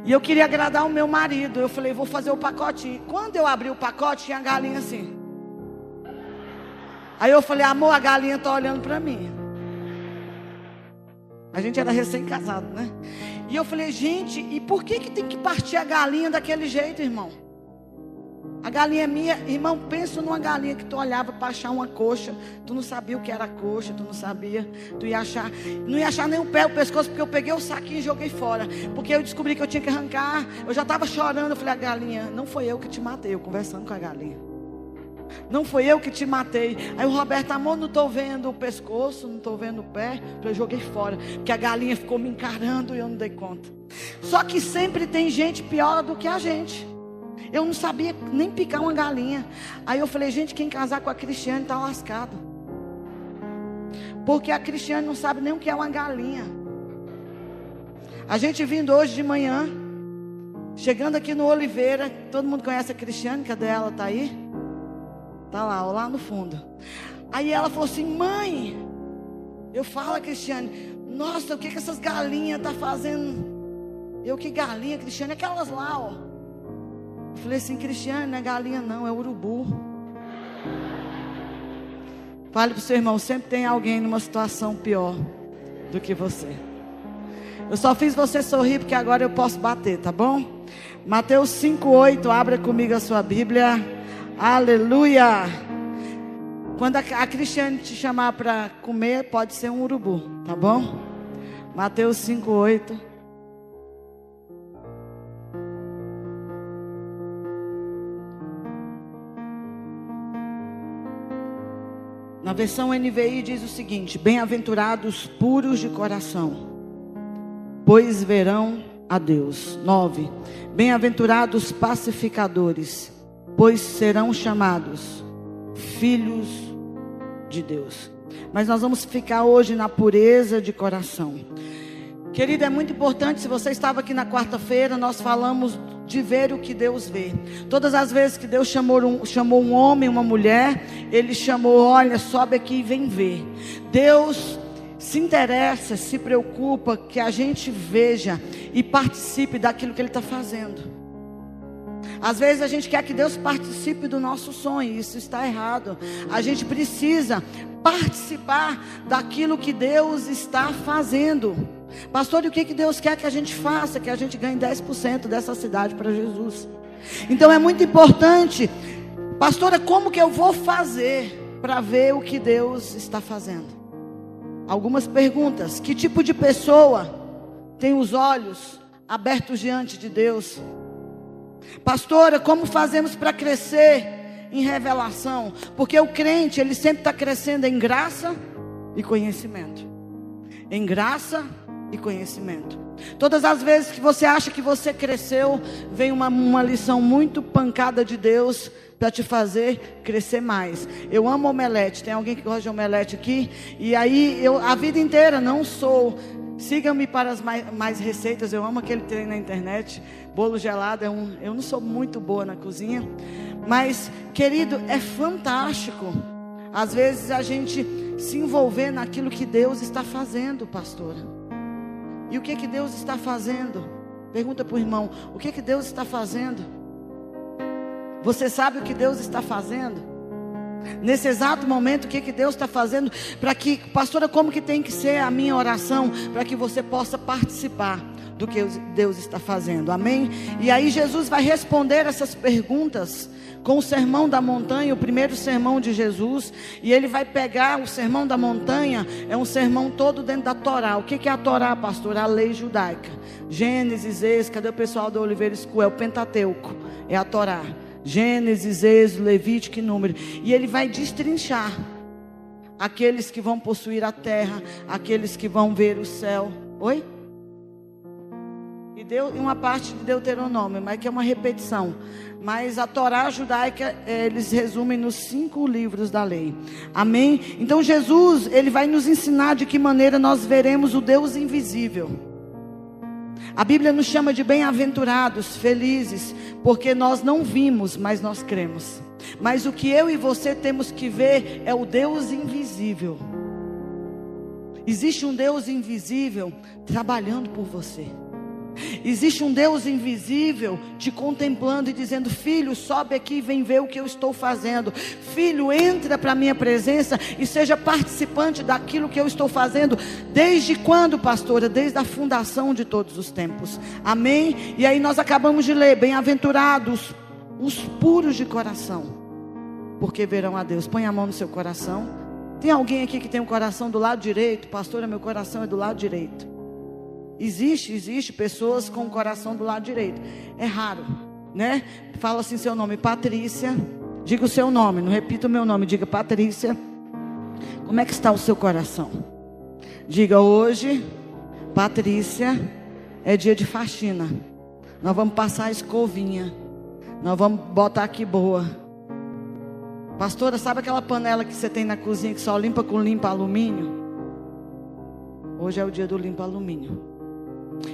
E eu queria agradar o meu marido. Eu falei, vou fazer o pacote. Quando eu abri o pacote, tinha a galinha assim. Aí eu falei, amor, a galinha está olhando para mim. A gente era recém-casado, né? E eu falei, gente, e por que, que tem que partir a galinha daquele jeito, irmão? A galinha é minha, irmão, pensa numa galinha que tu olhava para achar uma coxa, tu não sabia o que era coxa, tu não sabia, tu ia achar, não ia achar nem o pé, o pescoço, porque eu peguei o saquinho e joguei fora, porque eu descobri que eu tinha que arrancar, eu já estava chorando, eu falei, a galinha, não foi eu que te matei, eu conversando com a galinha. Não foi eu que te matei. Aí o Roberto, amor, não estou vendo o pescoço, não estou vendo o pé. Eu joguei fora. Porque a galinha ficou me encarando e eu não dei conta. Só que sempre tem gente pior do que a gente. Eu não sabia nem picar uma galinha. Aí eu falei, gente, quem casar com a Cristiane está lascado. Porque a Cristiane não sabe nem o que é uma galinha. A gente vindo hoje de manhã, chegando aqui no Oliveira, todo mundo conhece a Cristiane, cadê ela? Está aí? Tá lá, lá no fundo. Aí ela falou assim: "Mãe, eu falo, Cristiane, nossa, o que que essas galinhas tá fazendo?" Eu que galinha, Cristiane, aquelas lá, ó. Eu falei assim: "Cristiane, não é galinha não, é urubu." Fale para o seu irmão, sempre tem alguém numa situação pior do que você. Eu só fiz você sorrir porque agora eu posso bater, tá bom? Mateus 5:8, abra comigo a sua Bíblia. Aleluia! Quando a, Cristiane te chamar para comer, pode ser um urubu, tá bom? Mateus 5, 8. Na versão NVI diz o seguinte: Bem-aventurados puros de coração, pois verão a Deus. 9. Bem-aventurados pacificadores, pois serão chamados filhos de Deus. Mas nós vamos ficar hoje na pureza de coração. Querido, é muito importante, se você estava aqui na quarta-feira, nós falamos de ver o que Deus vê. Todas as vezes que Deus chamou um, chamou um homem, uma mulher, Ele chamou, olha, sobe aqui e vem ver. Deus se interessa, se preocupa que a gente veja e participe daquilo que Ele está fazendo. Às vezes a gente quer que Deus participe do nosso sonho, isso está errado. A gente precisa participar daquilo que Deus está fazendo. Pastor, e o que, que Deus quer que a gente faça? Que a gente ganhe 10% dessa cidade para Jesus. Então é muito importante, pastora, como que eu vou fazer para ver o que Deus está fazendo? Algumas perguntas: que tipo de pessoa tem os olhos abertos diante de Deus? Pastora, como fazemos para crescer em revelação? Porque o crente, ele sempre está crescendo em graça e conhecimento. Em graça e conhecimento. Todas as vezes que você acha que você cresceu, vem uma, uma lição muito pancada de Deus para te fazer crescer mais. Eu amo omelete. Tem alguém que gosta de omelete aqui? E aí eu a vida inteira não sou Siga-me para as mais, mais, receitas. Eu amo aquele treino na internet. Bolo gelado é um. Eu não sou muito boa na cozinha, mas querido é fantástico. Às vezes a gente se envolver naquilo que Deus está fazendo, pastora. E o que que Deus está fazendo? Pergunta para o irmão: o que que Deus está fazendo? Você sabe o que Deus está fazendo? Nesse exato momento, o que, que Deus está fazendo para que, pastora, como que tem que ser a minha oração para que você possa participar do que Deus está fazendo, amém? E aí Jesus vai responder essas perguntas com o sermão da montanha, o primeiro sermão de Jesus, e ele vai pegar o sermão da montanha, é um sermão todo dentro da Torá. O que, é a Torá, pastor? A lei judaica. Gênesis, Êxodo, cadê o pessoal do Oliveira School? É o Pentateuco, é a Torá. Gênesis, Êxodo, Levítico e Número. E ele vai destrinchar aqueles que vão possuir a terra, aqueles que vão ver o céu. Oi? E deu uma parte de Deuteronômio, mas que é uma repetição. Mas a Torá judaica, eh, eles resumem nos cinco livros da lei. Amém? Então Jesus, ele vai nos ensinar de que maneira nós veremos o Deus invisível. A Bíblia nos chama de bem-aventurados, felizes, porque nós não vimos, mas nós cremos. Mas o que eu e você temos que ver é o Deus invisível. Existe um Deus invisível trabalhando por você. Existe um Deus invisível te contemplando e dizendo: Filho, sobe aqui e vem ver o que eu estou fazendo. Filho, entra para a minha presença e seja participante daquilo que eu estou fazendo. Desde quando, pastora? Desde a fundação de todos os tempos. Amém? E aí nós acabamos de ler: Bem-aventurados os puros de coração, porque verão a Deus. Põe a mão no seu coração. Tem alguém aqui que tem o um coração do lado direito? Pastora, meu coração é do lado direito. Existe, existe pessoas com o coração do lado direito. É raro, né? Fala assim seu nome, Patrícia. Diga o seu nome, não repita o meu nome, diga Patrícia. Como é que está o seu coração? Diga hoje, Patrícia, é dia de faxina. Nós vamos passar a escovinha. Nós vamos botar aqui boa. Pastora, sabe aquela panela que você tem na cozinha que só limpa com limpa alumínio? Hoje é o dia do limpa alumínio.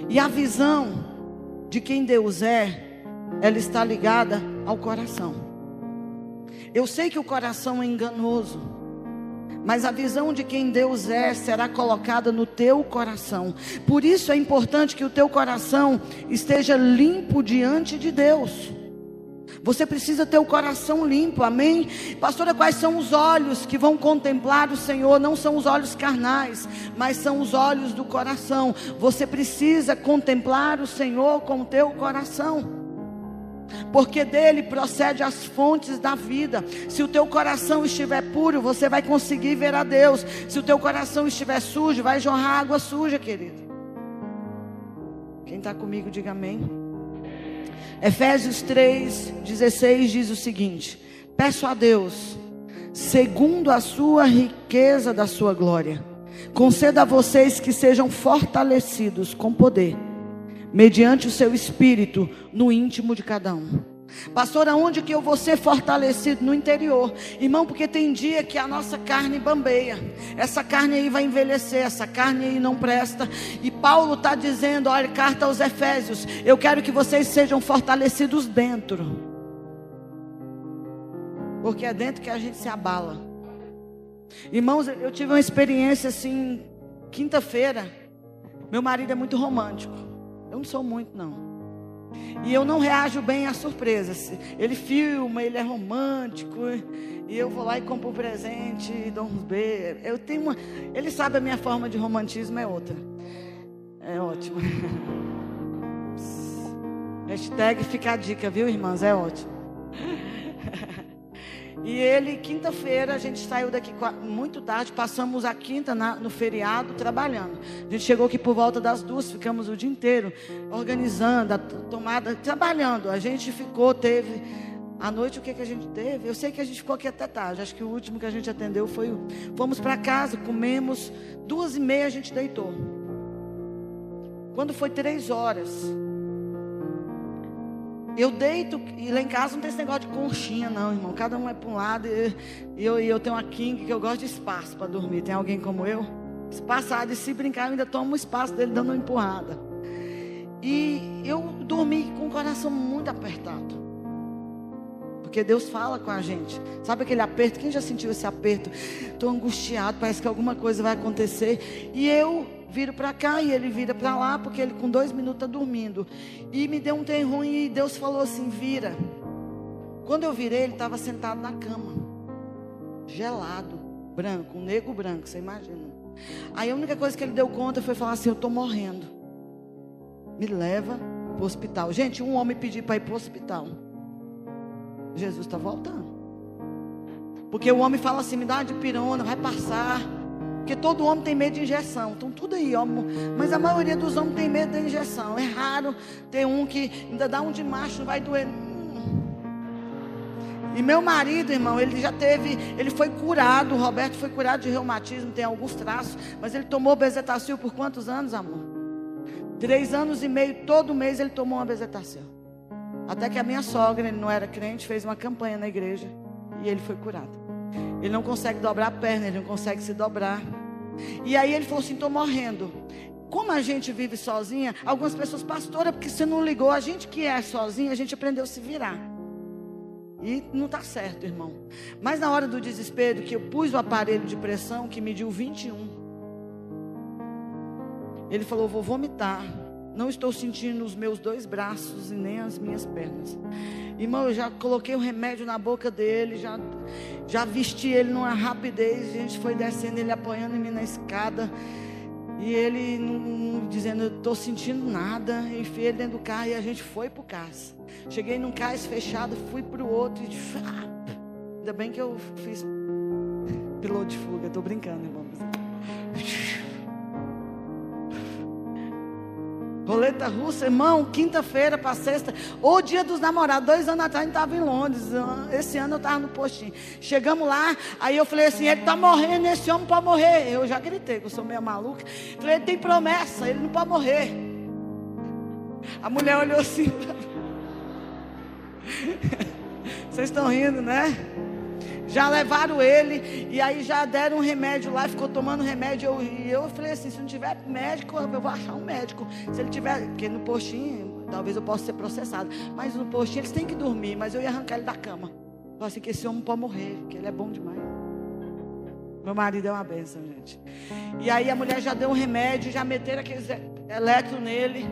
E a visão de quem Deus é, ela está ligada ao coração. Eu sei que o coração é enganoso, mas a visão de quem Deus é será colocada no teu coração. Por isso é importante que o teu coração esteja limpo diante de Deus. Você precisa ter o coração limpo, amém? Pastora, quais são os olhos que vão contemplar o Senhor? Não são os olhos carnais, mas são os olhos do coração. Você precisa contemplar o Senhor com o teu coração porque dele procede as fontes da vida. Se o teu coração estiver puro, você vai conseguir ver a Deus. Se o teu coração estiver sujo, vai jorrar água suja, querido. Quem está comigo, diga amém. Efésios 3, 16 diz o seguinte: Peço a Deus, segundo a sua riqueza da sua glória, conceda a vocês que sejam fortalecidos com poder, mediante o seu espírito no íntimo de cada um Pastor, aonde que eu vou ser fortalecido? No interior. Irmão, porque tem dia que a nossa carne bambeia. Essa carne aí vai envelhecer, essa carne aí não presta. E Paulo está dizendo, olha, carta aos Efésios, eu quero que vocês sejam fortalecidos dentro. Porque é dentro que a gente se abala. Irmãos, eu tive uma experiência assim, quinta-feira. Meu marido é muito romântico. Eu não sou muito, não. E eu não reajo bem às surpresas. Ele filma, ele é romântico. E eu vou lá e compro um presente e dou uns beijos. Eu tenho uma. Ele sabe a minha forma de romantismo é outra. É ótimo. Hashtag fica a dica, viu, irmãs? É ótimo. E ele, quinta-feira, a gente saiu daqui muito tarde, passamos a quinta na, no feriado trabalhando. A gente chegou aqui por volta das duas, ficamos o dia inteiro organizando, a tomada, trabalhando. A gente ficou, teve. À noite o que, que a gente teve? Eu sei que a gente ficou aqui até tarde. Acho que o último que a gente atendeu foi o. Fomos para casa, comemos. Duas e meia a gente deitou. Quando foi três horas, Eu deito, e lá em casa não tem esse negócio de conchinha, não, irmão. Cada um é para um lado. E eu, eu tenho uma king que eu gosto de espaço para dormir. Tem alguém como eu? Espaçado. E se brincar, eu ainda tomo o espaço dele dando uma empurrada. E eu dormi com o coração muito apertado. Porque Deus fala com a gente. Sabe aquele aperto? Quem já sentiu esse aperto? Estou angustiado, parece que alguma coisa vai acontecer. E eu viro para cá e ele vira para lá, porque ele com dois minutos está dormindo. E me deu um tem ruim e Deus falou assim: vira. Quando eu virei, ele estava sentado na cama, gelado, branco, um negro branco, você imagina. Aí a única coisa que ele deu conta foi falar assim: eu estou morrendo. Me leva para o hospital. Gente, um homem pediu para ir para o hospital. Jesus está voltando. Porque o homem fala assim: me dá de pirona, vai passar. Porque todo homem tem medo de injeção. Então, tudo aí, ó. Mas a maioria dos homens tem medo da injeção. É raro ter um que ainda dá um de macho, não vai doer. E meu marido, irmão, ele já teve, ele foi curado, o Roberto foi curado de reumatismo, tem alguns traços, mas ele tomou bezetacil por quantos anos, amor? Três anos e meio, todo mês ele tomou uma bezetacil. Até que a minha sogra, ele não era crente, fez uma campanha na igreja e ele foi curado. Ele não consegue dobrar a perna, ele não consegue se dobrar. E aí ele falou assim: estou morrendo. Como a gente vive sozinha, algumas pessoas, pastora, porque você não ligou, a gente que é sozinha, a gente aprendeu a se virar. E não está certo, irmão. Mas na hora do desespero, que eu pus o aparelho de pressão, que mediu 21, ele falou: vou vomitar. Não estou sentindo os meus dois braços e nem as minhas pernas. Irmão, eu já coloquei o um remédio na boca dele, já, já vesti ele numa rapidez. A gente foi descendo, ele apoiando em mim na escada. E ele dizendo, eu estou sentindo nada. Enfiei ele dentro do carro e a gente foi para o cais. Cheguei num cais fechado, fui para o outro. E, ah, ainda bem que eu fiz piloto de fuga. Estou brincando, irmão. Roleta russa, irmão, quinta-feira para sexta, ou dia dos namorados. Dois anos atrás a gente estava em Londres. Esse ano eu estava no postinho. Chegamos lá, aí eu falei assim: ele está morrendo, esse homem pode morrer. Eu já gritei, que eu sou meio maluca. Falei: ele tem promessa, ele não pode morrer. A mulher olhou assim. Vocês estão rindo, né? Já levaram ele e aí já deram um remédio lá, ficou tomando remédio. Eu, e eu falei assim: se não tiver médico, eu vou achar um médico. Se ele tiver, porque no postinho, talvez eu possa ser processado. Mas no postinho eles têm que dormir, mas eu ia arrancar ele da cama. Falei assim: que esse homem pode morrer, que ele é bom demais. Meu marido é uma benção, gente. E aí a mulher já deu um remédio, já meteram aqueles eletro nele.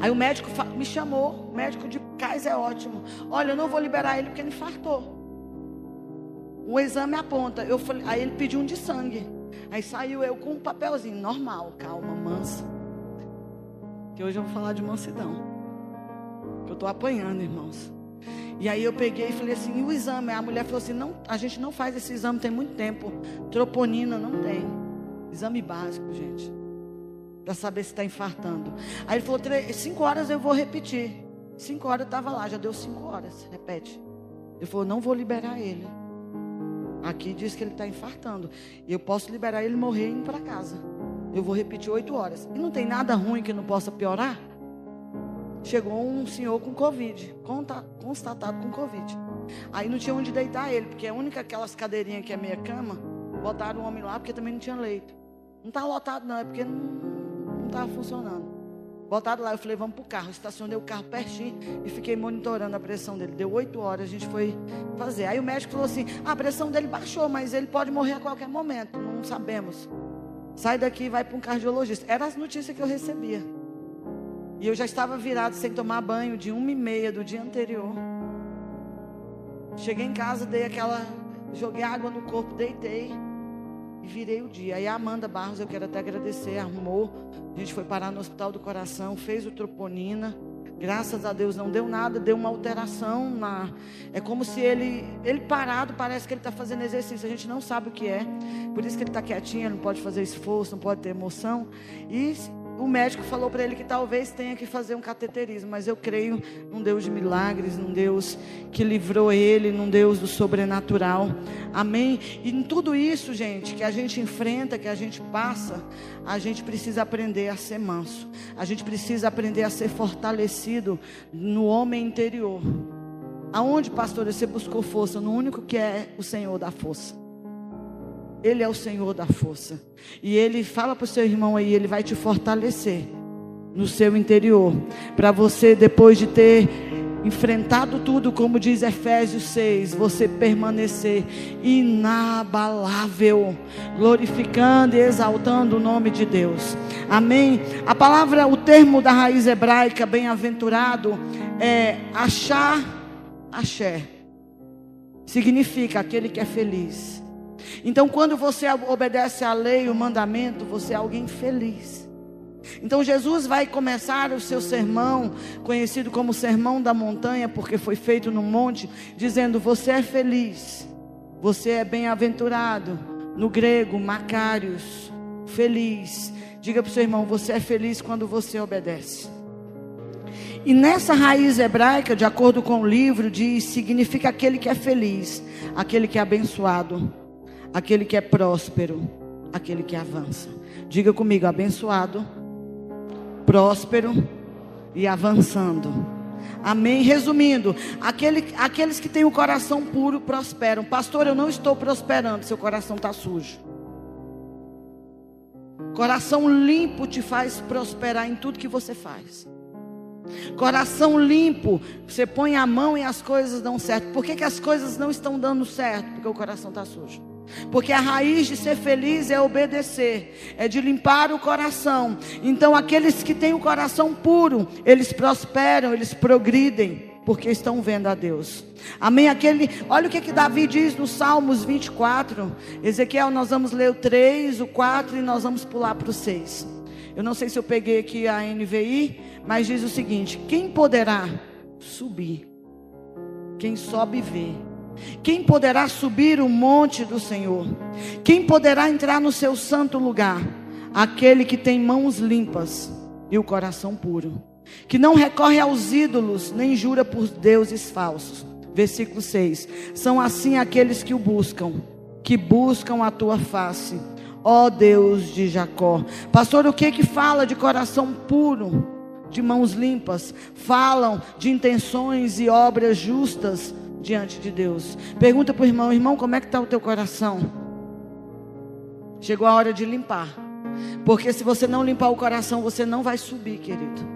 Aí o médico me chamou, o médico de cais é ótimo. Olha, eu não vou liberar ele porque ele infartou. O exame aponta. Eu falei, aí ele pediu um de sangue. Aí saiu eu com um papelzinho, normal, calma, mansa. Que hoje eu vou falar de mansidão. Que eu estou apanhando, irmãos. E aí eu peguei e falei assim, e o exame? A mulher falou assim, não, a gente não faz esse exame tem muito tempo. Troponina não tem. Exame básico, gente. Para saber se está infartando. Aí ele falou, cinco horas eu vou repetir. Cinco horas eu estava lá, já deu cinco horas. Repete. Ele falou, não vou liberar ele. Aqui diz que ele está infartando. Eu posso liberar ele morrer indo para casa. Eu vou repetir oito horas. E não tem nada ruim que não possa piorar? Chegou um senhor com Covid, constatado com Covid. Aí não tinha onde deitar ele, porque a única aquelas cadeirinhas que é meia cama, botaram o homem lá porque também não tinha leito. Não está lotado não, é porque não estava funcionando. Botaram lá, eu falei, vamos para o carro. Estacionei o carro pertinho e fiquei monitorando a pressão dele. Deu oito horas, a gente foi fazer. Aí o médico falou assim: ah, a pressão dele baixou, mas ele pode morrer a qualquer momento. Não sabemos. Sai daqui e vai para um cardiologista. Eram as notícias que eu recebia. E eu já estava virado sem tomar banho de uma e meia do dia anterior. Cheguei em casa, dei aquela. Joguei água no corpo, deitei e virei o dia. Aí a Amanda Barros, eu quero até agradecer, arrumou. A gente foi parar no Hospital do Coração, fez o troponina. Graças a Deus não deu nada, deu uma alteração na. É como se ele, ele parado, parece que ele está fazendo exercício. A gente não sabe o que é. Por isso que ele está quietinho, ele não pode fazer esforço, não pode ter emoção. E o médico falou para ele que talvez tenha que fazer um cateterismo, mas eu creio num Deus de milagres, num Deus que livrou ele, num Deus do sobrenatural. Amém? E em tudo isso, gente, que a gente enfrenta, que a gente passa, a gente precisa aprender a ser manso. A gente precisa aprender a ser fortalecido no homem interior. Aonde, pastor, você buscou força? No único que é o Senhor da força. Ele é o Senhor da força. E Ele fala para o seu irmão aí, Ele vai te fortalecer no seu interior. Para você, depois de ter enfrentado tudo, como diz Efésios 6, você permanecer inabalável, glorificando e exaltando o nome de Deus. Amém. A palavra, o termo da raiz hebraica, bem-aventurado, é achar, axé. Significa aquele que é feliz. Então, quando você obedece à lei, o mandamento, você é alguém feliz. Então, Jesus vai começar o seu sermão, conhecido como Sermão da Montanha, porque foi feito no monte, dizendo: Você é feliz, você é bem-aventurado. No grego, Macários, feliz. Diga para o seu irmão: Você é feliz quando você obedece. E nessa raiz hebraica, de acordo com o livro, diz: significa aquele que é feliz, aquele que é abençoado aquele que é próspero, aquele que avança. Diga comigo, abençoado, próspero e avançando. Amém. Resumindo, aquele, aqueles que têm o coração puro prosperam. Pastor, eu não estou prosperando, seu coração está sujo. Coração limpo te faz prosperar em tudo que você faz. Coração limpo, você põe a mão e as coisas dão certo. Por que, que as coisas não estão dando certo? Porque o coração está sujo. Porque a raiz de ser feliz é obedecer, é de limpar o coração. Então, aqueles que têm o coração puro, eles prosperam, eles progridem, porque estão vendo a Deus. Amém? Aquele, olha o que, que Davi diz no Salmos 24. Ezequiel, nós vamos ler o 3, o 4 e nós vamos pular para o 6. Eu não sei se eu peguei aqui a NVI, mas diz o seguinte: quem poderá subir? Quem sobe vê quem poderá subir o monte do Senhor? Quem poderá entrar no seu santo lugar? Aquele que tem mãos limpas e o coração puro, que não recorre aos ídolos, nem jura por deuses falsos. Versículo 6: São assim aqueles que o buscam, que buscam a tua face, ó Deus de Jacó. Pastor, o que que fala de coração puro, de mãos limpas? Falam de intenções e obras justas diante de Deus. Pergunta para o irmão: irmão, como é que está o teu coração? Chegou a hora de limpar. Porque se você não limpar o coração, você não vai subir, querido.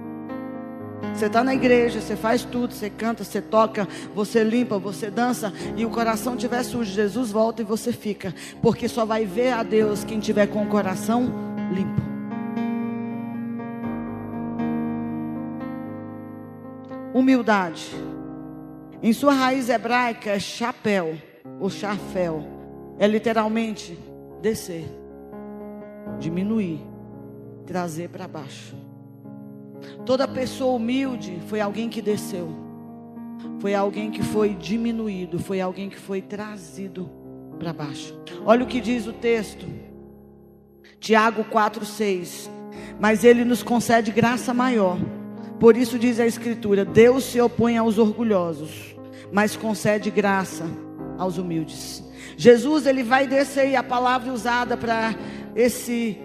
Você está na igreja, você faz tudo, você canta, você toca, você limpa, você dança, e o coração estiver sujo, Jesus volta e você fica. Porque só vai ver a Deus quem tiver com o coração limpo. Humildade. Em sua raiz hebraica chapéu, ou chaféu. É literalmente descer, diminuir, trazer para baixo. Toda pessoa humilde foi alguém que desceu, foi alguém que foi diminuído, foi alguém que foi trazido para baixo. Olha o que diz o texto, Tiago 4,6. Mas ele nos concede graça maior por isso diz a Escritura: Deus se opõe aos orgulhosos, mas concede graça aos humildes. Jesus ele vai descer e a palavra usada para esse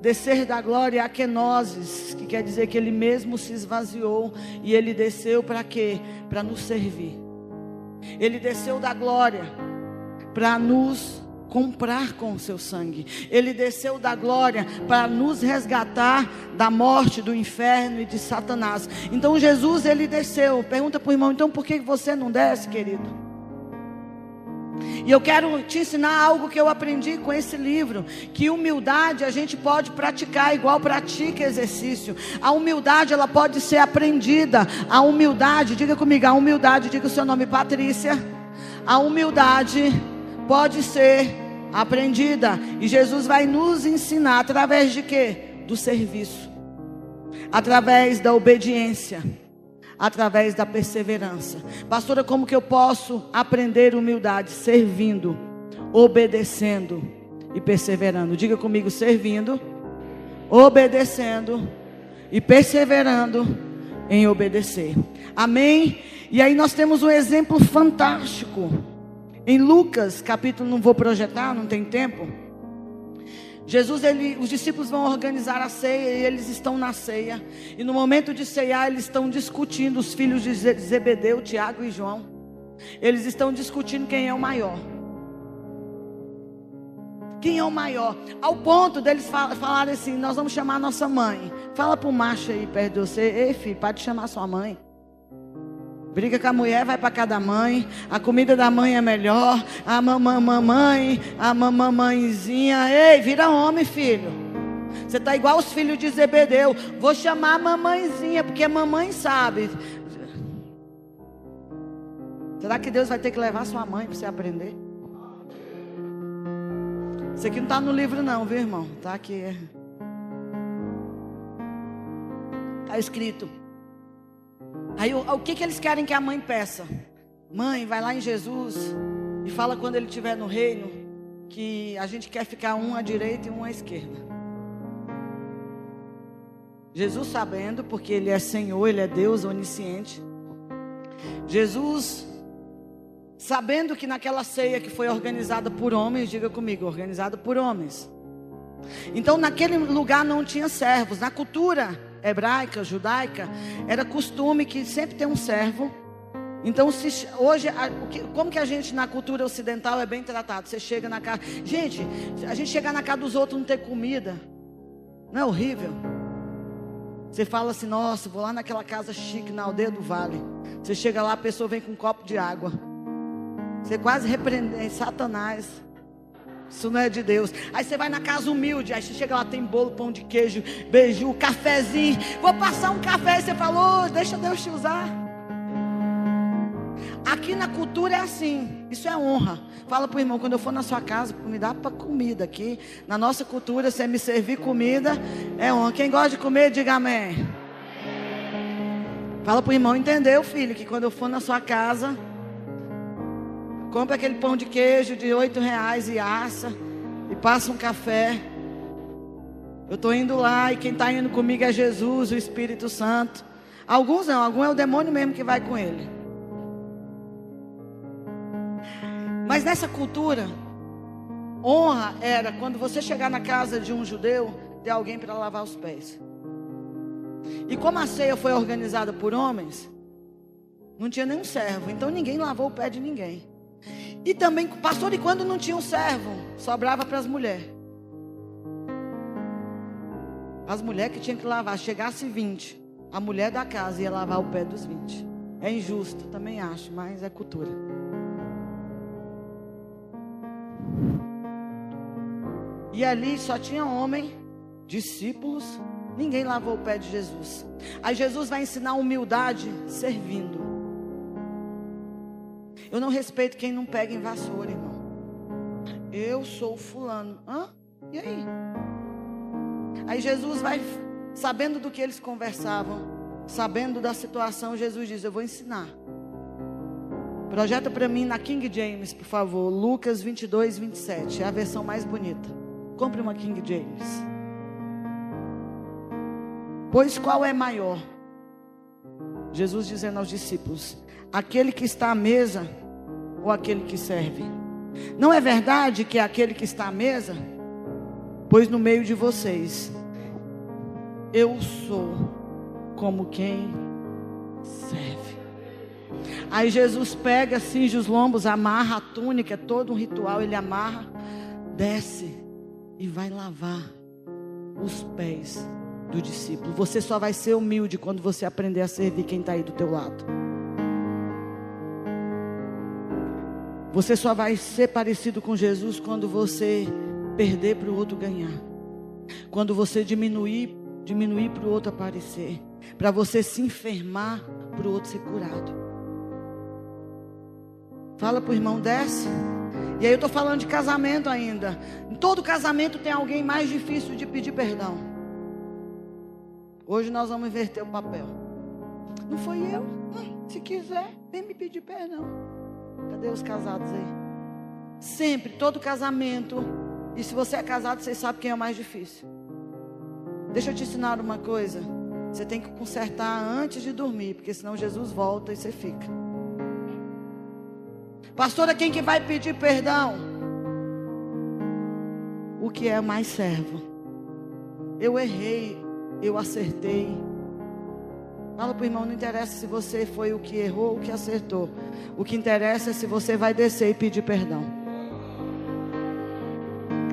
descer da glória a kenosis, que quer dizer que ele mesmo se esvaziou e ele desceu para quê? Para nos servir. Ele desceu da glória para nos comprar com o seu sangue. Ele desceu da glória para nos resgatar da morte, do inferno e de Satanás. Então Jesus ele desceu. Pergunta para o irmão, então por que você não desce, querido? E eu quero te ensinar algo que eu aprendi com esse livro, que humildade a gente pode praticar igual pratica exercício. A humildade ela pode ser aprendida. A humildade, diga comigo, a humildade, diga o seu nome, Patrícia. A humildade pode ser aprendida. E Jesus vai nos ensinar através de quê? Do serviço. Através da obediência. Através da perseverança. Pastora, como que eu posso aprender humildade? Servindo, obedecendo e perseverando. Diga comigo, servindo, obedecendo e perseverando em obedecer. Amém? E aí nós temos um exemplo fantástico. Em Lucas, capítulo, não vou projetar, não tem tempo. Jesus, ele, os discípulos vão organizar a ceia e eles estão na ceia. E no momento de ceiar, eles estão discutindo, os filhos de Zebedeu, Tiago e João. Eles estão discutindo quem é o maior. Quem é o maior? Ao ponto deles falarem assim: Nós vamos chamar nossa mãe. Fala para o macho aí perto de você: Ei, filho, pode chamar sua mãe. Briga com a mulher, vai para cada mãe. A comida da mãe é melhor. A mamãe, mamãe, a mamãezinha. Ei, vira homem, filho. Você tá igual os filhos de Zebedeu. Vou chamar a mamãezinha, porque a mamãe sabe. Será que Deus vai ter que levar sua mãe para você aprender? Isso aqui não está no livro, não, viu, irmão? Está aqui. Está escrito. Aí o, que, que eles querem que a mãe peça? Mãe, vai lá em Jesus e fala quando ele estiver no reino que a gente quer ficar um à direita e um à esquerda. Jesus sabendo, porque ele é Senhor, ele é Deus onisciente. Jesus sabendo que naquela ceia que foi organizada por homens, diga comigo, organizada por homens. Então naquele lugar não tinha servos. Na cultura hebraica, judaica, era costume que sempre tem um servo. Então, se, hoje, a, como que a gente na cultura ocidental é bem tratado? Você chega na casa. Gente, a gente chegar na casa dos outros não ter comida. Não é horrível? Você fala assim, nossa, vou lá naquela casa chique na aldeia do vale. Você chega lá, a pessoa vem com um copo de água. Você quase repreende Satanás. Isso não é de Deus. Aí você vai na casa humilde, aí você chega lá, tem bolo, pão de queijo, beiju, cafezinho. Vou passar um café e você falou, oh, deixa Deus te usar. Aqui na cultura é assim, isso é honra. Fala pro irmão, quando eu for na sua casa, me dá para comida aqui. Na nossa cultura, você me servir comida é honra. Quem gosta de comer, diga amém. Fala pro irmão, entendeu, filho, que quando eu for na sua casa, Compra aquele pão de queijo de oito reais e assa. E passa um café. Eu estou indo lá e quem está indo comigo é Jesus, o Espírito Santo. Alguns não, alguns é o demônio mesmo que vai com ele. Mas nessa cultura, honra era quando você chegar na casa de um judeu, ter alguém para lavar os pés. E como a ceia foi organizada por homens, não tinha nenhum servo, então ninguém lavou o pé de ninguém. E também, pastor, e quando não tinha um servo, sobrava para as mulheres. As mulheres que tinham que lavar, chegasse 20, a mulher da casa ia lavar o pé dos 20. É injusto, também acho, mas é cultura. E ali só tinha homem, discípulos, ninguém lavou o pé de Jesus. Aí Jesus vai ensinar humildade servindo. Eu não respeito quem não pega em vassoura, irmão. Eu sou fulano. Hã? E aí? Aí Jesus vai, sabendo do que eles conversavam, sabendo da situação, Jesus diz: Eu vou ensinar. Projeta para mim na King James, por favor. Lucas 22, 27. É a versão mais bonita. Compre uma King James. Pois qual é maior? Jesus dizendo aos discípulos: aquele que está à mesa ou aquele que serve? Não é verdade que é aquele que está à mesa? Pois no meio de vocês, eu sou como quem serve. Aí Jesus pega, cinge os lombos, amarra a túnica, é todo um ritual, ele amarra, desce e vai lavar os pés do discípulo. Você só vai ser humilde quando você aprender a servir quem está aí do teu lado. Você só vai ser parecido com Jesus quando você perder para o outro ganhar. Quando você diminuir, diminuir para o outro aparecer. Para você se enfermar para o outro ser curado. Fala para o irmão, desce. E aí eu estou falando de casamento ainda. Em todo casamento tem alguém mais difícil de pedir perdão. Hoje nós vamos inverter o papel. Não foi eu? Hum, se quiser, vem me pedir perdão. Cadê os casados aí? Sempre, todo casamento. E se você é casado, você sabe quem é o mais difícil. Deixa eu te ensinar uma coisa. Você tem que consertar antes de dormir, porque senão Jesus volta e você fica. Pastora, quem que vai pedir perdão? O que é mais servo? Eu errei, eu acertei. Fala para o irmão, não interessa se você foi o que errou ou o que acertou. O que interessa é se você vai descer e pedir perdão.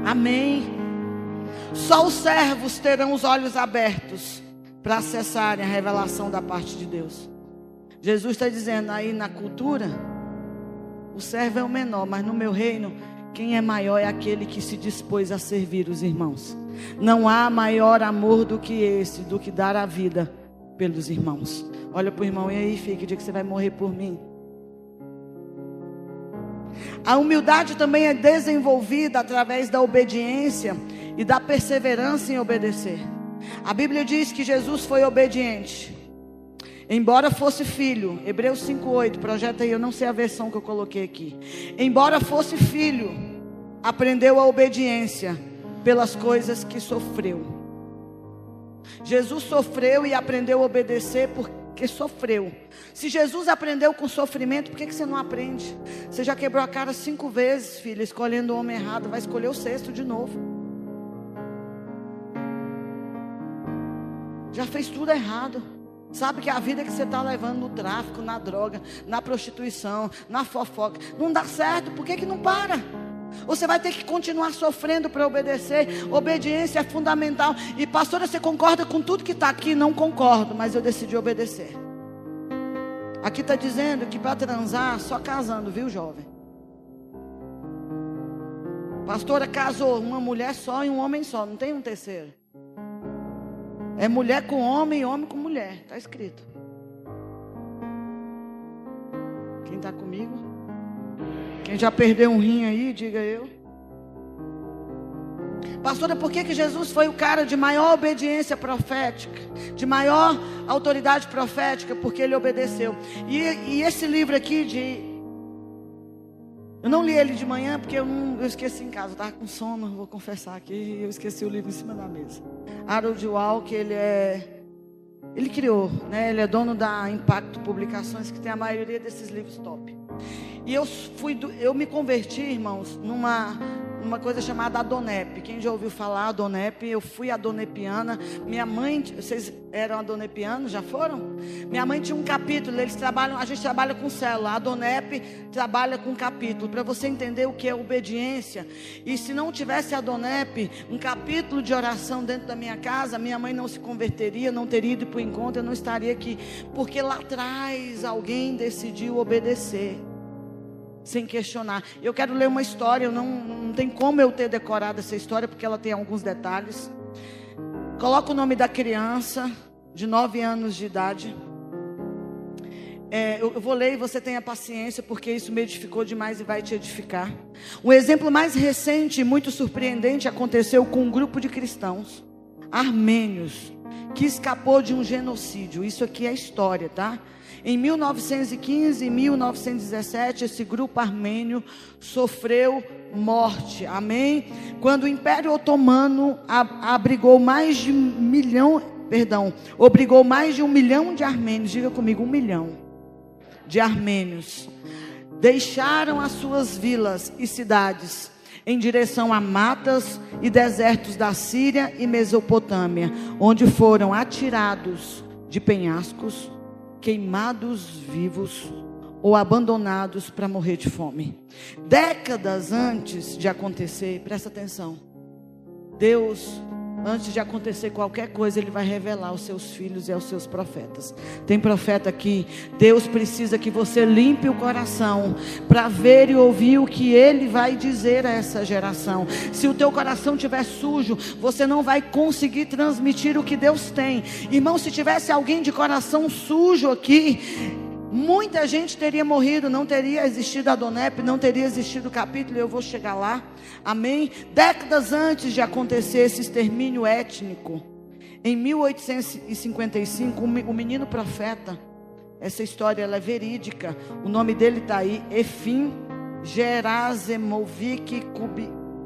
Amém. Só os servos terão os olhos abertos para acessarem a revelação da parte de Deus. Jesus está dizendo aí na cultura, o servo é o menor, mas no meu reino, quem é maior é aquele que se dispôs a servir os irmãos. Não há maior amor do que esse, do que dar a vida pelos irmãos. Olha para o irmão, e aí, filho, que dia que você vai morrer por mim? A humildade também é desenvolvida através da obediência e da perseverança em obedecer. A Bíblia diz que Jesus foi obediente. Embora fosse filho, Hebreus 5:8, projeta aí, eu não sei a versão que eu coloquei aqui. Embora fosse filho, aprendeu a obediência pelas coisas que sofreu. Jesus sofreu e aprendeu a obedecer porque sofreu. Se Jesus aprendeu com sofrimento, por que, que você não aprende? Você já quebrou a cara cinco vezes, filha, escolhendo o homem errado, vai escolher o sexto de novo. Já fez tudo errado. Sabe que a vida que você está levando no tráfico, na droga, na prostituição, na fofoca, não dá certo, por que, que não para? Você vai ter que continuar sofrendo para obedecer. Obediência é fundamental. E pastora, você concorda com tudo que está aqui? Não concordo, mas eu decidi obedecer. Aqui está dizendo que para transar, só casando, viu, jovem? Pastora casou uma mulher só e um homem só, não tem um terceiro. É mulher com homem e homem com mulher, está escrito. Quem está comigo? Quem já perdeu um rim aí, diga eu. Pastora, por que, que Jesus foi o cara de maior obediência profética, de maior autoridade profética? Porque ele obedeceu. E, e esse livro aqui de. Eu não li ele de manhã porque eu, não, eu esqueci em casa, eu estava com sono, vou confessar aqui, eu esqueci o livro em cima da mesa. Harold Walk, ele é. Ele criou, né? Ele é dono da Impacto Publicações, que tem a maioria desses livros top. E eu fui, eu me converti, irmãos, numa uma coisa chamada Adonep. Quem já ouviu falar Adonep? Eu fui adonepiana. Minha mãe, vocês eram adonepianos? Já foram? Minha mãe tinha um capítulo. Eles trabalham, a gente trabalha com célula. Adonep trabalha com capítulo para você entender o que é obediência. E se não tivesse Adonep, um capítulo de oração dentro da minha casa, minha mãe não se converteria, não teria ido para o encontro, eu não estaria aqui, porque lá atrás alguém decidiu obedecer sem questionar. Eu quero ler uma história, não, não tem como eu ter decorado essa história, porque ela tem alguns detalhes. Coloca o nome da criança, de 9 anos de idade. É, eu, eu vou ler e você tenha paciência, porque isso me edificou demais e vai te edificar. Um exemplo mais recente e muito surpreendente aconteceu com um grupo de cristãos armênios que escapou de um genocídio. Isso aqui é história, tá? Em 1915 e 1917, esse grupo armênio sofreu morte. Amém? Quando o Império Otomano abrigou mais de um milhão, perdão, obrigou mais de um milhão de armênios, diga comigo, um milhão de armênios, deixaram as suas vilas e cidades em direção a matas e desertos da Síria e Mesopotâmia, onde foram atirados de penhascos queimados vivos ou abandonados para morrer de fome. Décadas antes de acontecer, presta atenção. Deus, antes de acontecer qualquer coisa, Ele vai revelar aos seus filhos e aos seus profetas. Tem profeta aqui. Deus precisa que você limpe o coração para ver e ouvir o que Ele vai dizer a essa geração. Se o teu coração estiver sujo, você não vai conseguir transmitir o que Deus tem. Irmão, se tivesse alguém de coração sujo aqui, muita gente teria morrido, não teria existido a Donep, não teria existido o capítulo, eu vou chegar lá. Amém? Décadas antes de acontecer esse extermínio étnico, em 1855, o menino profeta, essa história ela é verídica, o nome dele está aí, Efim Gerasemovic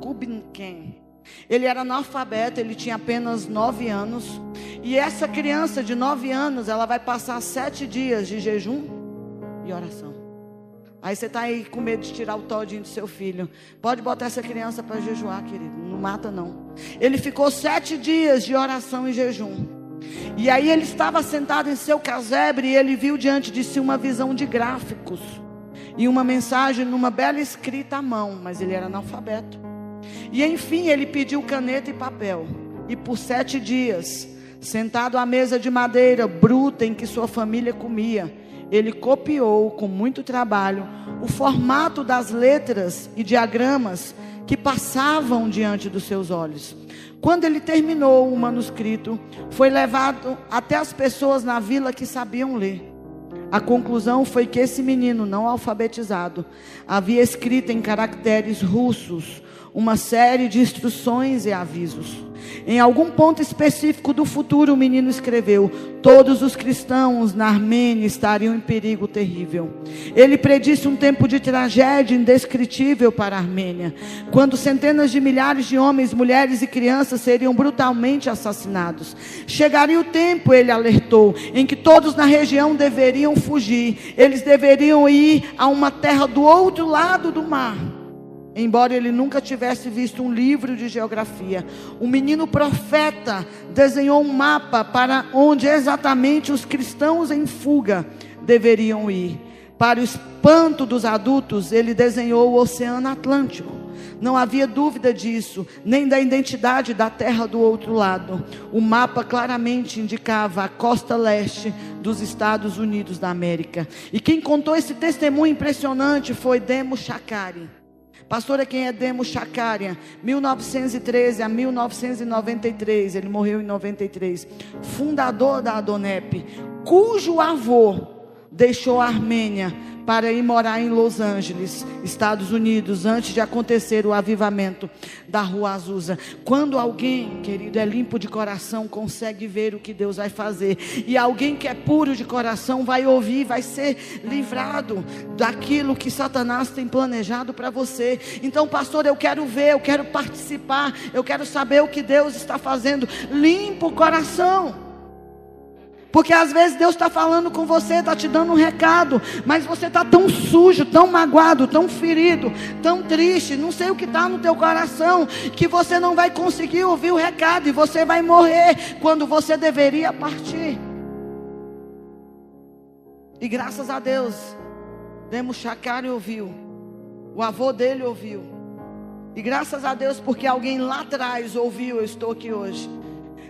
Kubinken. Ele era analfabeto, ele tinha apenas nove anos. E essa criança de nove anos, ela vai passar sete dias de jejum e oração. Aí você está aí com medo de tirar o todinho do seu filho. Pode botar essa criança para jejuar, querido. Não mata, não. Ele ficou sete dias de oração e jejum. E aí ele estava sentado em seu casebre e ele viu diante de si uma visão de gráficos. E uma mensagem numa bela escrita à mão. Mas ele era analfabeto. E enfim ele pediu caneta e papel. E por sete dias, sentado à mesa de madeira bruta em que sua família comia ele copiou com muito trabalho o formato das letras e diagramas que passavam diante dos seus olhos. Quando ele terminou o manuscrito, foi levado até as pessoas na vila que sabiam ler. A conclusão foi que esse menino não alfabetizado havia escrito em caracteres russos uma série de instruções e avisos. Em algum ponto específico do futuro, o menino escreveu: Todos os cristãos na Armênia estariam em perigo terrível. Ele predisse um tempo de tragédia indescritível para a Armênia, quando centenas de milhares de homens, mulheres e crianças seriam brutalmente assassinados. Chegaria o tempo, ele alertou, em que todos na região deveriam fugir. Eles deveriam ir a uma terra do outro lado do mar Embora ele nunca tivesse visto um livro de geografia, o menino profeta desenhou um mapa para onde exatamente os cristãos em fuga deveriam ir. Para o espanto dos adultos, ele desenhou o Oceano Atlântico. Não havia dúvida disso, nem da identidade da terra do outro lado. O mapa claramente indicava a costa leste dos Estados Unidos da América. E quem contou esse testemunho impressionante foi Demo Chacari. Pastora, quem é Demo Chacaria? 1913 a 1993, ele morreu em 93. Fundador da Adonep, cujo avô deixou a Armênia para ir morar em Los Angeles, Estados Unidos, antes de acontecer o avivamento da Rua Azusa. Quando alguém, querido, é limpo de coração, consegue ver o que Deus vai fazer, e alguém que é puro de coração vai ouvir, vai ser livrado daquilo que Satanás tem planejado para você. Então, pastor, eu quero ver, eu quero participar, eu quero saber o que Deus está fazendo. Limpa o coração. Porque às vezes Deus está falando com você, está te dando um recado, mas você está tão sujo, tão magoado, tão ferido, tão triste, não sei o que está no teu coração, que você não vai conseguir ouvir o recado e você vai morrer quando você deveria partir. E graças a Deus, Demos Chacari ouviu, o avô dele ouviu, e graças a Deus, porque alguém lá atrás ouviu, eu estou aqui hoje.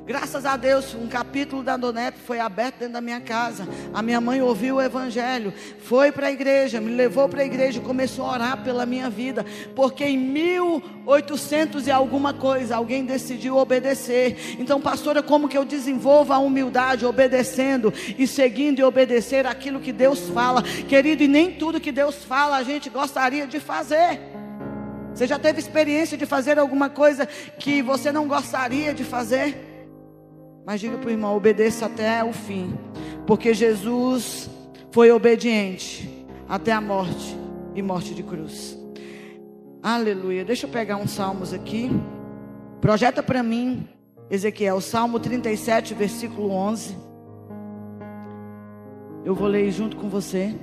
Graças a Deus, um capítulo da Donep foi aberto dentro da minha casa. A minha mãe ouviu o evangelho, foi para a igreja, me levou para a igreja começou a orar pela minha vida, porque em 1800 e alguma coisa alguém decidiu obedecer. Então, pastora, como que eu desenvolvo a humildade obedecendo e seguindo e obedecer aquilo que Deus fala? Querido, e nem tudo que Deus fala a gente gostaria de fazer. Você já teve experiência de fazer alguma coisa que você não gostaria de fazer? Mas diga para o irmão: obedeça até o fim, porque Jesus foi obediente até a morte e morte de cruz. Aleluia. Deixa eu pegar uns salmos aqui. Projeta para mim, Ezequiel, Salmo 37, versículo 11. Eu vou ler junto com você.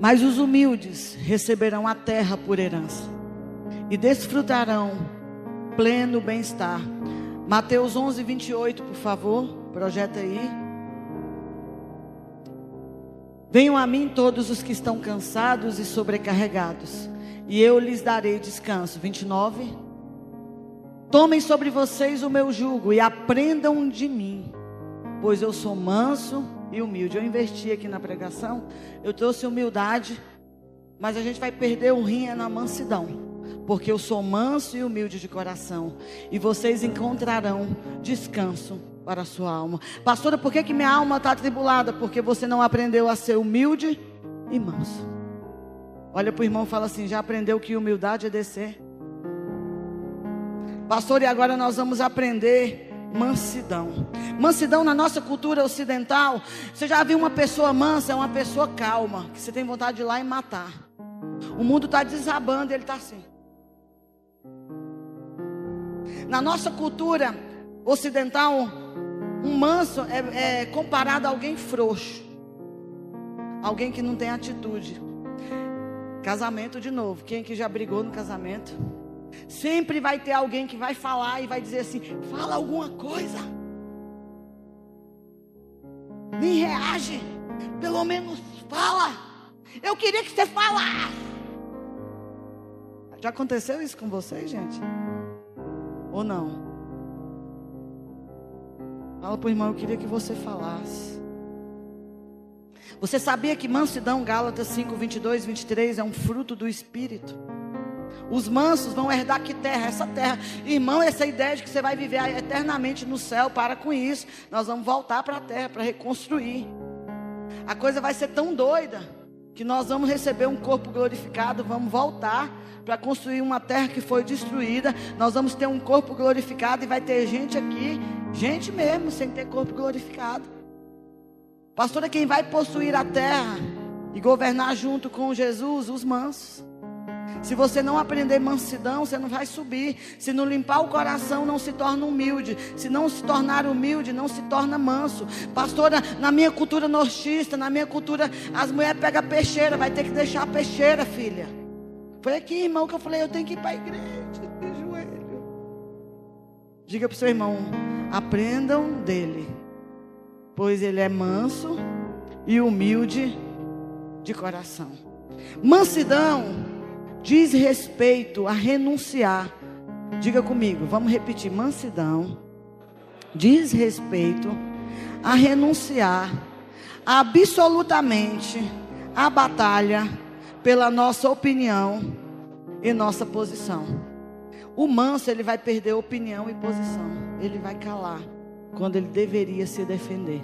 Mas os humildes receberão a terra por herança e desfrutarão pleno bem-estar. Mateus 11, 28, por favor, projeta aí. Venham a mim todos os que estão cansados e sobrecarregados, e eu lhes darei descanso. 29. Tomem sobre vocês o meu jugo e aprendam de mim, pois eu sou manso e humilde. Eu investi aqui na pregação, eu trouxe humildade, mas a gente vai perder o rim é na mansidão porque eu sou manso e humilde de coração, e vocês encontrarão descanso para a sua alma. Pastora, por que, que minha alma está atribulada? Porque você não aprendeu a ser humilde e manso. Olha para o irmão e fala assim: já aprendeu que humildade é descer? Pastor, e agora nós vamos aprender mansidão. Mansidão na nossa cultura ocidental. Você já viu uma pessoa mansa? É uma pessoa calma, que você tem vontade de ir lá e matar. O mundo está desabando, ele está assim. Na nossa cultura ocidental, um manso é, é comparado a alguém frouxo, alguém que não tem atitude. Casamento de novo. Quem que já brigou no casamento? Sempre vai ter alguém que vai falar e vai dizer assim: fala alguma coisa. Nem reage. Pelo menos fala. Eu queria que você falasse. Já aconteceu isso com vocês, gente? Ou não? Fala para o irmão, eu queria que você falasse. Você sabia que mansidão, Gálatas 5, 22, 23, é um fruto do Espírito? Os mansos vão herdar que terra? Essa terra. Irmão, essa ideia de que você vai viver eternamente no céu, para com isso. Nós vamos voltar para a terra, para reconstruir. A coisa vai ser tão doida que nós vamos receber um corpo glorificado, vamos voltar para construir uma terra que foi destruída. Nós vamos ter um corpo glorificado e vai ter gente aqui, gente mesmo, sem ter corpo glorificado. Pastor é quem vai possuir a terra e governar junto com Jesus, os mansos. Se você não aprender mansidão, você não vai subir. Se não limpar o coração, não se torna humilde. Se não se tornar humilde, não se torna manso. Pastora, na minha cultura nortista, na minha cultura, as mulheres pegam peixeira, vai ter que deixar a peixeira, filha. Foi aqui, irmão, que eu falei, eu tenho que ir para a igreja, de joelho. Diga para o seu irmão, aprendam dele, pois ele é manso e humilde de coração. Mansidão diz respeito a renunciar. Diga comigo, vamos repetir: mansidão diz respeito a renunciar absolutamente à batalha pela nossa opinião e nossa posição. O manso, ele vai perder opinião e posição. Ele vai calar quando ele deveria se defender.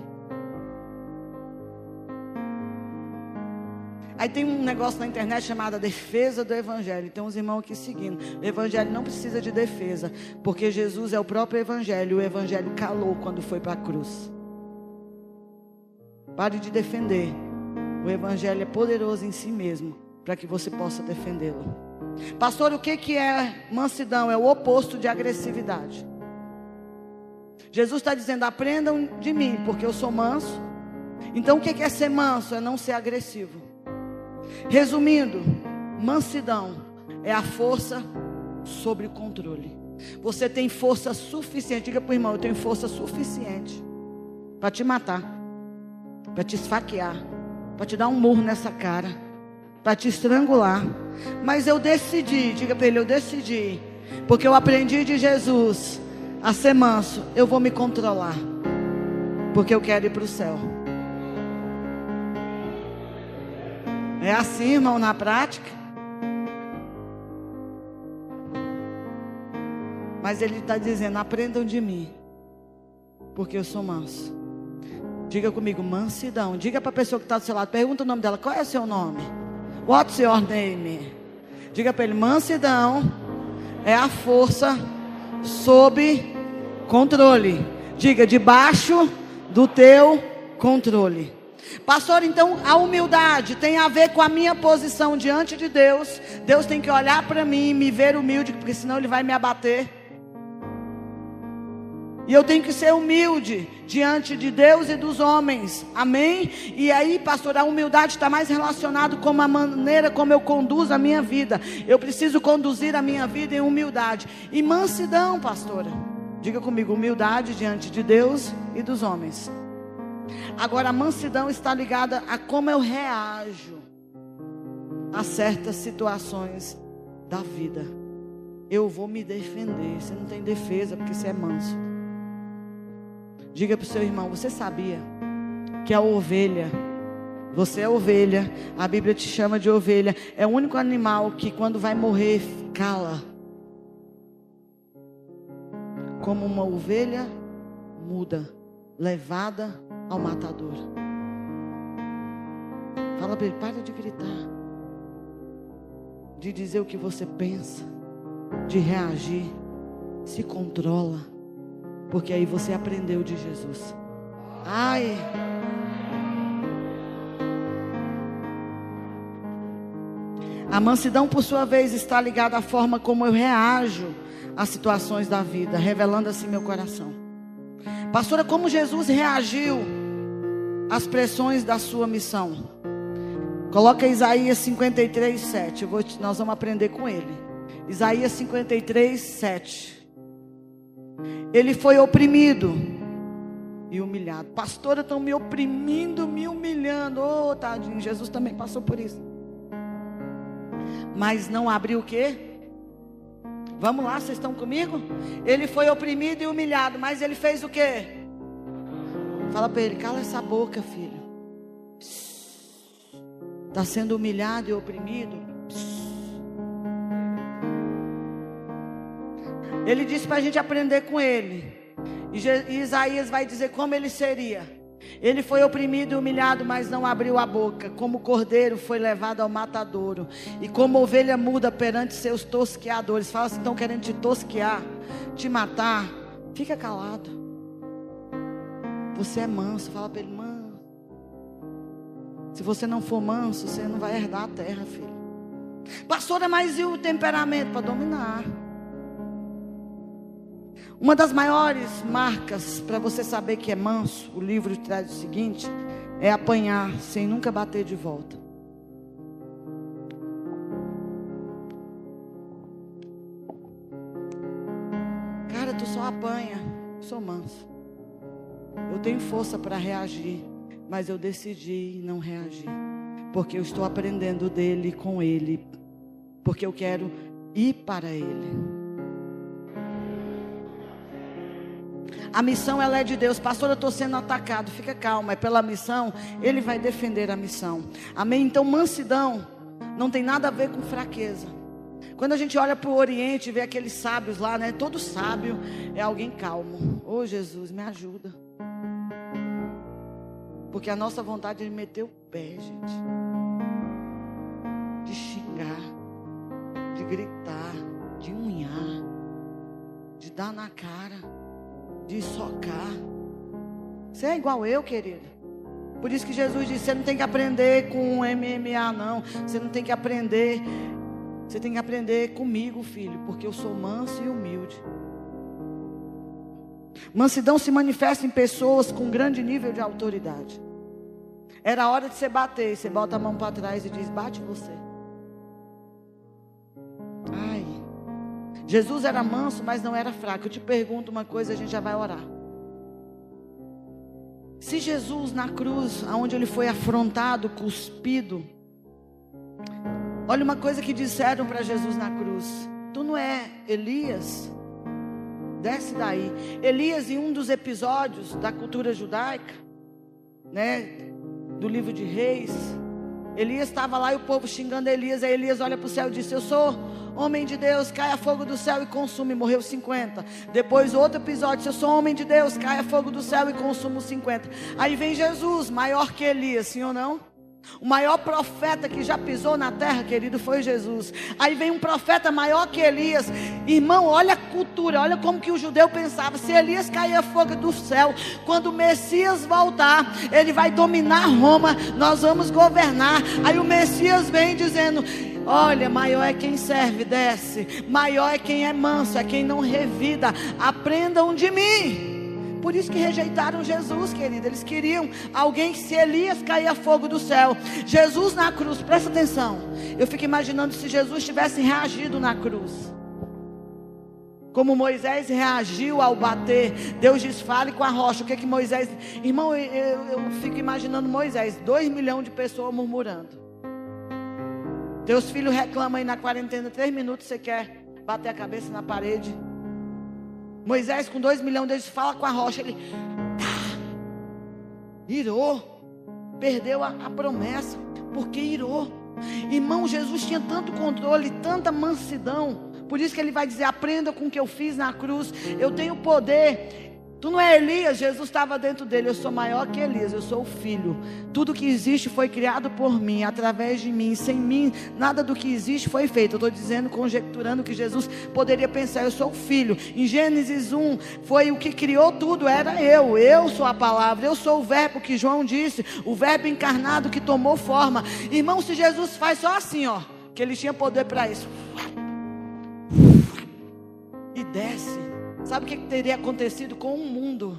Aí tem um negócio na internet chamado defesa do evangelho. Tem uns irmãos aqui seguindo. O evangelho não precisa de defesa, porque Jesus é o próprio evangelho. O evangelho calou quando foi para a cruz. Pare de defender. O evangelho é poderoso em si mesmo para que você possa defendê-lo. Pastor, o que que é mansidão? É o oposto de agressividade. Jesus está dizendo: aprendam de mim, porque eu sou manso. Então, o que é ser manso? É não ser agressivo. Resumindo, mansidão é a força sobre o controle. Você tem força suficiente, diga para o irmão, eu tenho força suficiente para te matar, para te esfaquear, para te dar um murro nessa cara, para te estrangular. Mas eu decidi, diga para ele, eu decidi, porque eu aprendi de Jesus a ser manso, eu vou me controlar, porque eu quero ir para o céu. É assim, irmão, na prática. Mas ele está dizendo: aprendam de mim, porque eu sou manso. Diga comigo, mansidão. Diga para a pessoa que está do seu lado, pergunta o nome dela: qual é o seu nome? What's your name? Diga para ele: mansidão é a força sob controle. Diga, debaixo do teu controle. Pastor, então a humildade tem a ver com a minha posição diante de Deus. Deus tem que olhar para mim e me ver humilde, porque senão Ele vai me abater. E eu tenho que ser humilde diante de Deus e dos homens. Amém? E aí, pastor, a humildade está mais relacionado com a maneira como eu conduzo a minha vida. Eu preciso conduzir a minha vida em humildade. E mansidão, pastora. Diga comigo, humildade diante de Deus e dos homens. Agora, a mansidão está ligada a como eu reajo a certas situações da vida. Eu vou me defender. Você não tem defesa porque você é manso. Diga para o seu irmão: Você sabia que a ovelha, você é ovelha, a Bíblia te chama de ovelha, é o único animal que quando vai morrer cala. Como uma ovelha muda, levada ao matador. Fala para ele: para de gritar, de dizer o que você pensa, de reagir. Se controla, porque aí você aprendeu de Jesus. Ai. A mansidão, por sua vez, está ligada à forma como eu reajo às situações da vida, revelando assim meu coração. Pastora, como Jesus reagiu às pressões da sua missão? Coloca Isaías 53, 7. Vou, nós vamos aprender com ele. Isaías 53, 7. Ele foi oprimido e humilhado. Pastora, estão me oprimindo, me humilhando. Oh, tadinho, Jesus também passou por isso. Mas não abriu o quê? Vamos lá, vocês estão comigo? Ele foi oprimido e humilhado, mas ele fez o quê? Fala para ele, cala essa boca, filho. Está sendo humilhado e oprimido. Ele disse para a gente aprender com ele. E Isaías vai dizer como ele seria. Ele foi oprimido e humilhado, mas não abriu a boca. Como cordeiro foi levado ao matadouro. E como ovelha muda perante seus tosqueadores. Fala assim: estão querendo te tosquear, te matar. Fica calado. Você é manso. Fala para ele, manso. Se você não for manso, você não vai herdar a terra, filho. Pastora, mas e o temperamento para dominar? Uma das maiores marcas para você saber que é manso, o livro traz o seguinte: é apanhar sem nunca bater de volta. Cara, tu só apanha, sou manso. Eu tenho força para reagir, mas eu decidi não reagir, porque eu estou aprendendo dele com ele, porque eu quero ir para ele. A missão ela é de Deus. Pastor, eu estou sendo atacado. Fica calma, é pela missão. Ele vai defender a missão. Amém? Então, mansidão não tem nada a ver com fraqueza. Quando a gente olha para o Oriente e vê aqueles sábios lá, né? Todo sábio é alguém calmo. Ô oh, Jesus, me ajuda. Porque a nossa vontade é meter o pé, gente. De xingar, de gritar, de unhar, de dar na cara de socar. Você é igual eu, querido. Por isso que Jesus disse: você não tem que aprender com MMA, não. Você não tem que aprender. Você tem que aprender comigo, filho, porque eu sou manso e humilde. Mansidão se manifesta em pessoas com grande nível de autoridade. Era hora de você bater, você bota a mão para trás e diz: bate você. Jesus era manso, mas não era fraco. Eu te pergunto uma coisa, a gente já vai orar. Se Jesus na cruz, aonde ele foi afrontado, cuspido, olha uma coisa que disseram para Jesus na cruz: Tu não é Elias? Desce daí. Elias, em um dos episódios da cultura judaica, né, do livro de Reis, Elias estava lá e o povo xingando Elias. Aí Elias olha para o céu e disse: Eu sou homem de Deus, caia fogo do céu e consume. Morreu 50. Depois, outro episódio: Se eu sou homem de Deus, caia fogo do céu e consumo 50. Aí vem Jesus, maior que Elias, sim ou não? O maior profeta que já pisou na terra, querido, foi Jesus. Aí vem um profeta maior que Elias. Irmão, olha a cultura, olha como que o judeu pensava. Se Elias cair fogo do céu, quando o Messias voltar, ele vai dominar Roma, nós vamos governar. Aí o Messias vem dizendo: Olha, maior é quem serve, desce. Maior é quem é manso, é quem não revida. Aprendam de mim. Por isso que rejeitaram Jesus, querido. Eles queriam alguém que se Elias caía fogo do céu. Jesus na cruz, presta atenção. Eu fico imaginando se Jesus tivesse reagido na cruz. Como Moisés reagiu ao bater. Deus diz: fale com a rocha. O que é que Moisés. Irmão, eu, eu, fico imaginando Moisés, dois milhões de pessoas murmurando. Teus filhos reclamam aí na quarentena, três minutos você quer bater a cabeça na parede. Moisés, com dois milhões deles, fala com a rocha. Ele tá, irou, perdeu a, a promessa, porque irou. Irmão, Jesus tinha tanto controle, tanta mansidão. Por isso que ele vai dizer: aprenda com o que eu fiz na cruz. Eu tenho poder. Tu não é Elias, Jesus estava dentro dele. Eu sou maior que Elias, eu sou o filho. Tudo que existe foi criado por mim, através de mim. Sem mim, nada do que existe foi feito. Eu estou dizendo, conjecturando que Jesus poderia pensar: eu sou o filho. Em Gênesis 1, foi o que criou tudo, era eu. Eu sou a palavra, eu sou o verbo que João disse, o verbo encarnado que tomou forma. Irmão, se Jesus faz só assim, ó. que ele tinha poder para isso. E desce. Sabe o que teria acontecido com o mundo?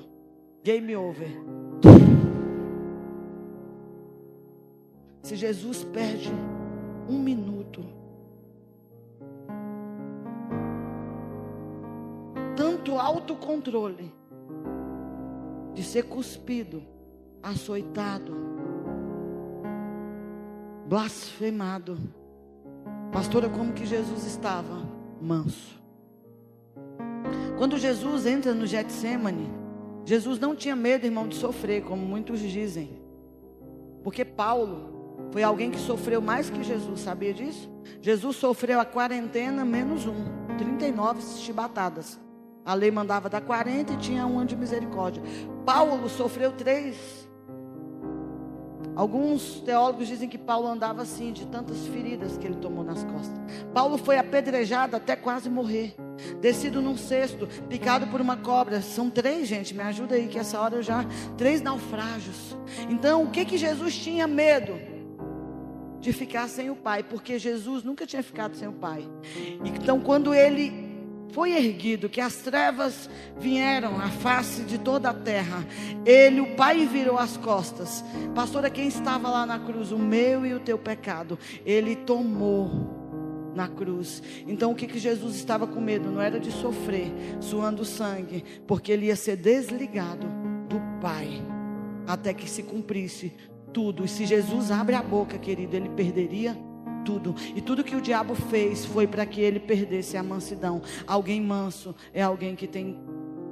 Game over. Se Jesus perde um minuto, tanto autocontrole de ser cuspido, açoitado, blasfemado. Pastora, como que Jesus estava? Manso. Quando Jesus entra no Getsemane, Jesus não tinha medo, irmão, de sofrer, como muitos dizem. Porque Paulo foi alguém que sofreu mais que Jesus, sabia disso? Jesus sofreu a quarentena menos um, 39 chibatadas. A lei mandava dar 40 e tinha um ano de misericórdia. Paulo sofreu três Alguns teólogos dizem que Paulo andava assim, de tantas feridas que ele tomou nas costas. Paulo foi apedrejado até quase morrer. Descido num cesto, picado por uma cobra. São três, gente, me ajuda aí, que essa hora eu já. Três naufrágios. Então, o que que Jesus tinha medo? De ficar sem o Pai, porque Jesus nunca tinha ficado sem o Pai. Então, quando ele foi erguido, que as trevas vieram à face de toda a terra. Ele, o Pai, virou as costas. Pastora, quem estava lá na cruz? O meu e o teu pecado. Ele tomou na cruz. Então o que, que Jesus estava com medo? Não era de sofrer, suando sangue, porque ele ia ser desligado do Pai até que se cumprisse tudo. E se Jesus abre a boca, querido, ele perderia tudo. E tudo que o diabo fez foi para que ele perdesse a mansidão. Alguém manso é alguém que tem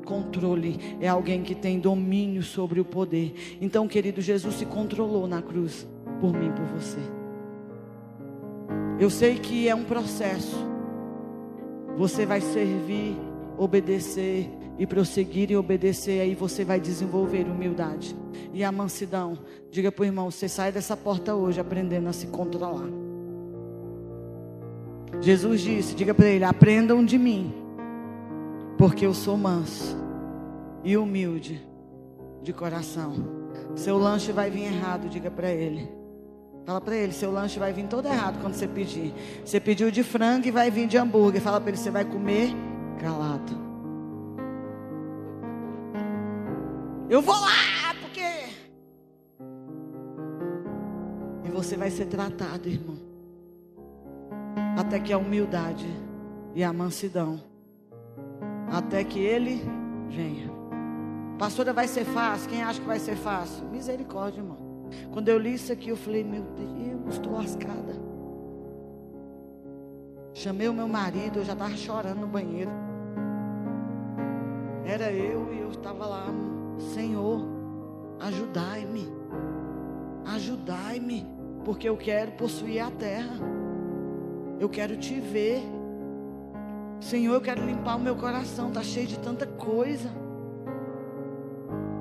controle, é alguém que tem domínio sobre o poder. Então, querido, Jesus se controlou na cruz por mim, por você. Eu sei que é um processo. Você vai servir, obedecer e prosseguir e obedecer, aí você vai desenvolver humildade e a mansidão. Diga para o irmão: você sai dessa porta hoje aprendendo a se controlar. Jesus disse: diga para ele: aprendam de mim, porque eu sou manso e humilde de coração. Seu lanche vai vir errado, diga para ele. Fala para ele, seu lanche vai vir todo errado quando você pedir. Você pediu de frango e vai vir de hambúrguer. Fala para ele, você vai comer calado. Eu vou lá, porque. E você vai ser tratado, irmão até que a humildade e a mansidão, até que ele venha. Pastora, vai ser fácil? Quem acha que vai ser fácil? Misericórdia, irmão. Quando eu li isso aqui, eu falei, meu Deus, estou lascada. Chamei o meu marido, eu já estava chorando no banheiro. Era eu e eu estava lá, Senhor, ajudai-me, ajudai-me, porque eu quero possuir a terra. Eu quero te ver. Senhor, eu quero limpar o meu coração. Está cheio de tanta coisa.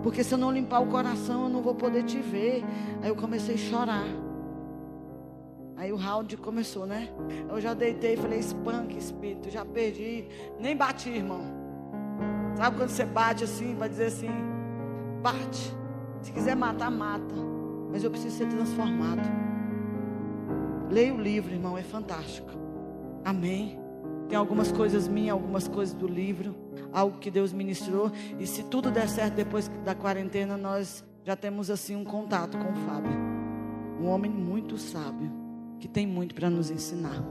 Porque se eu não limpar o coração, eu não vou poder te ver. Aí eu comecei a chorar. Aí o round começou, né? Eu já deitei e falei: espanque, espírito. Já perdi. Nem bati, irmão. Sabe quando você bate assim, vai dizer assim: bate. Se quiser matar, mata. Mas eu preciso ser transformado. Leia o livro, irmão, é fantástico. Amém. Tem algumas coisas minhas, algumas coisas do livro, algo que Deus ministrou. E se tudo der certo depois da quarentena, nós já temos assim um contato com o Fábio. Um homem muito sábio, que tem muito para nos ensinar.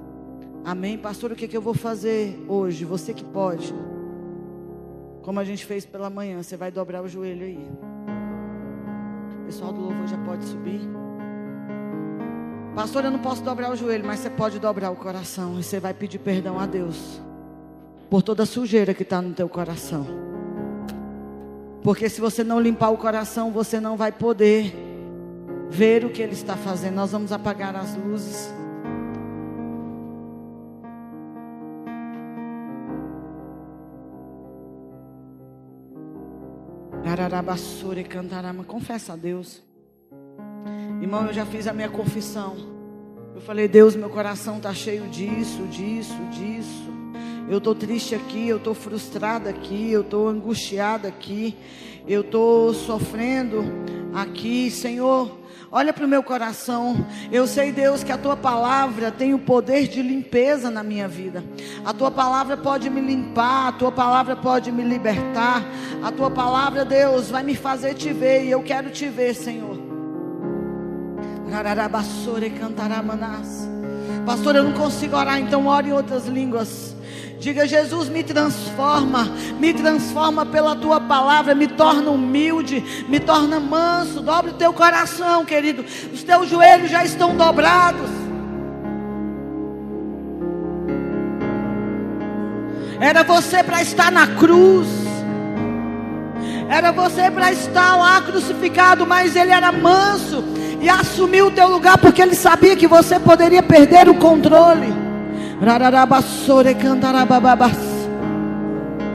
Amém. Pastor, o que, que eu vou fazer hoje? Você que pode. Como a gente fez pela manhã, você vai dobrar o joelho aí. O pessoal do louvor já pode subir. Pastor, eu não posso dobrar o joelho, mas você pode dobrar o coração e você vai pedir perdão a Deus por toda a sujeira que está no teu coração. Porque se você não limpar o coração, você não vai poder ver o que Ele está fazendo. Nós vamos apagar as luzes. Ararabassura e cantarama. Confessa a Deus. Irmão, eu já fiz a minha confissão. Eu falei, Deus, meu coração está cheio disso, disso, disso. Eu estou triste aqui, eu estou frustrada aqui, eu estou angustiada aqui, eu estou sofrendo aqui, Senhor. Olha para o meu coração. Eu sei, Deus, que a tua palavra tem o poder de limpeza na minha vida. A tua palavra pode me limpar, a tua palavra pode me libertar. A tua palavra, Deus, vai me fazer te ver e eu quero te ver, Senhor. Pastor, eu não consigo orar, então ore em outras línguas. Diga, Jesus, me transforma, me transforma pela tua palavra, me torna humilde, me torna manso. Dobre o teu coração, querido. Os teus joelhos já estão dobrados. Era você para estar na cruz. Era você para estar lá crucificado, mas ele era manso e assumiu o teu lugar porque ele sabia que você poderia perder o controle.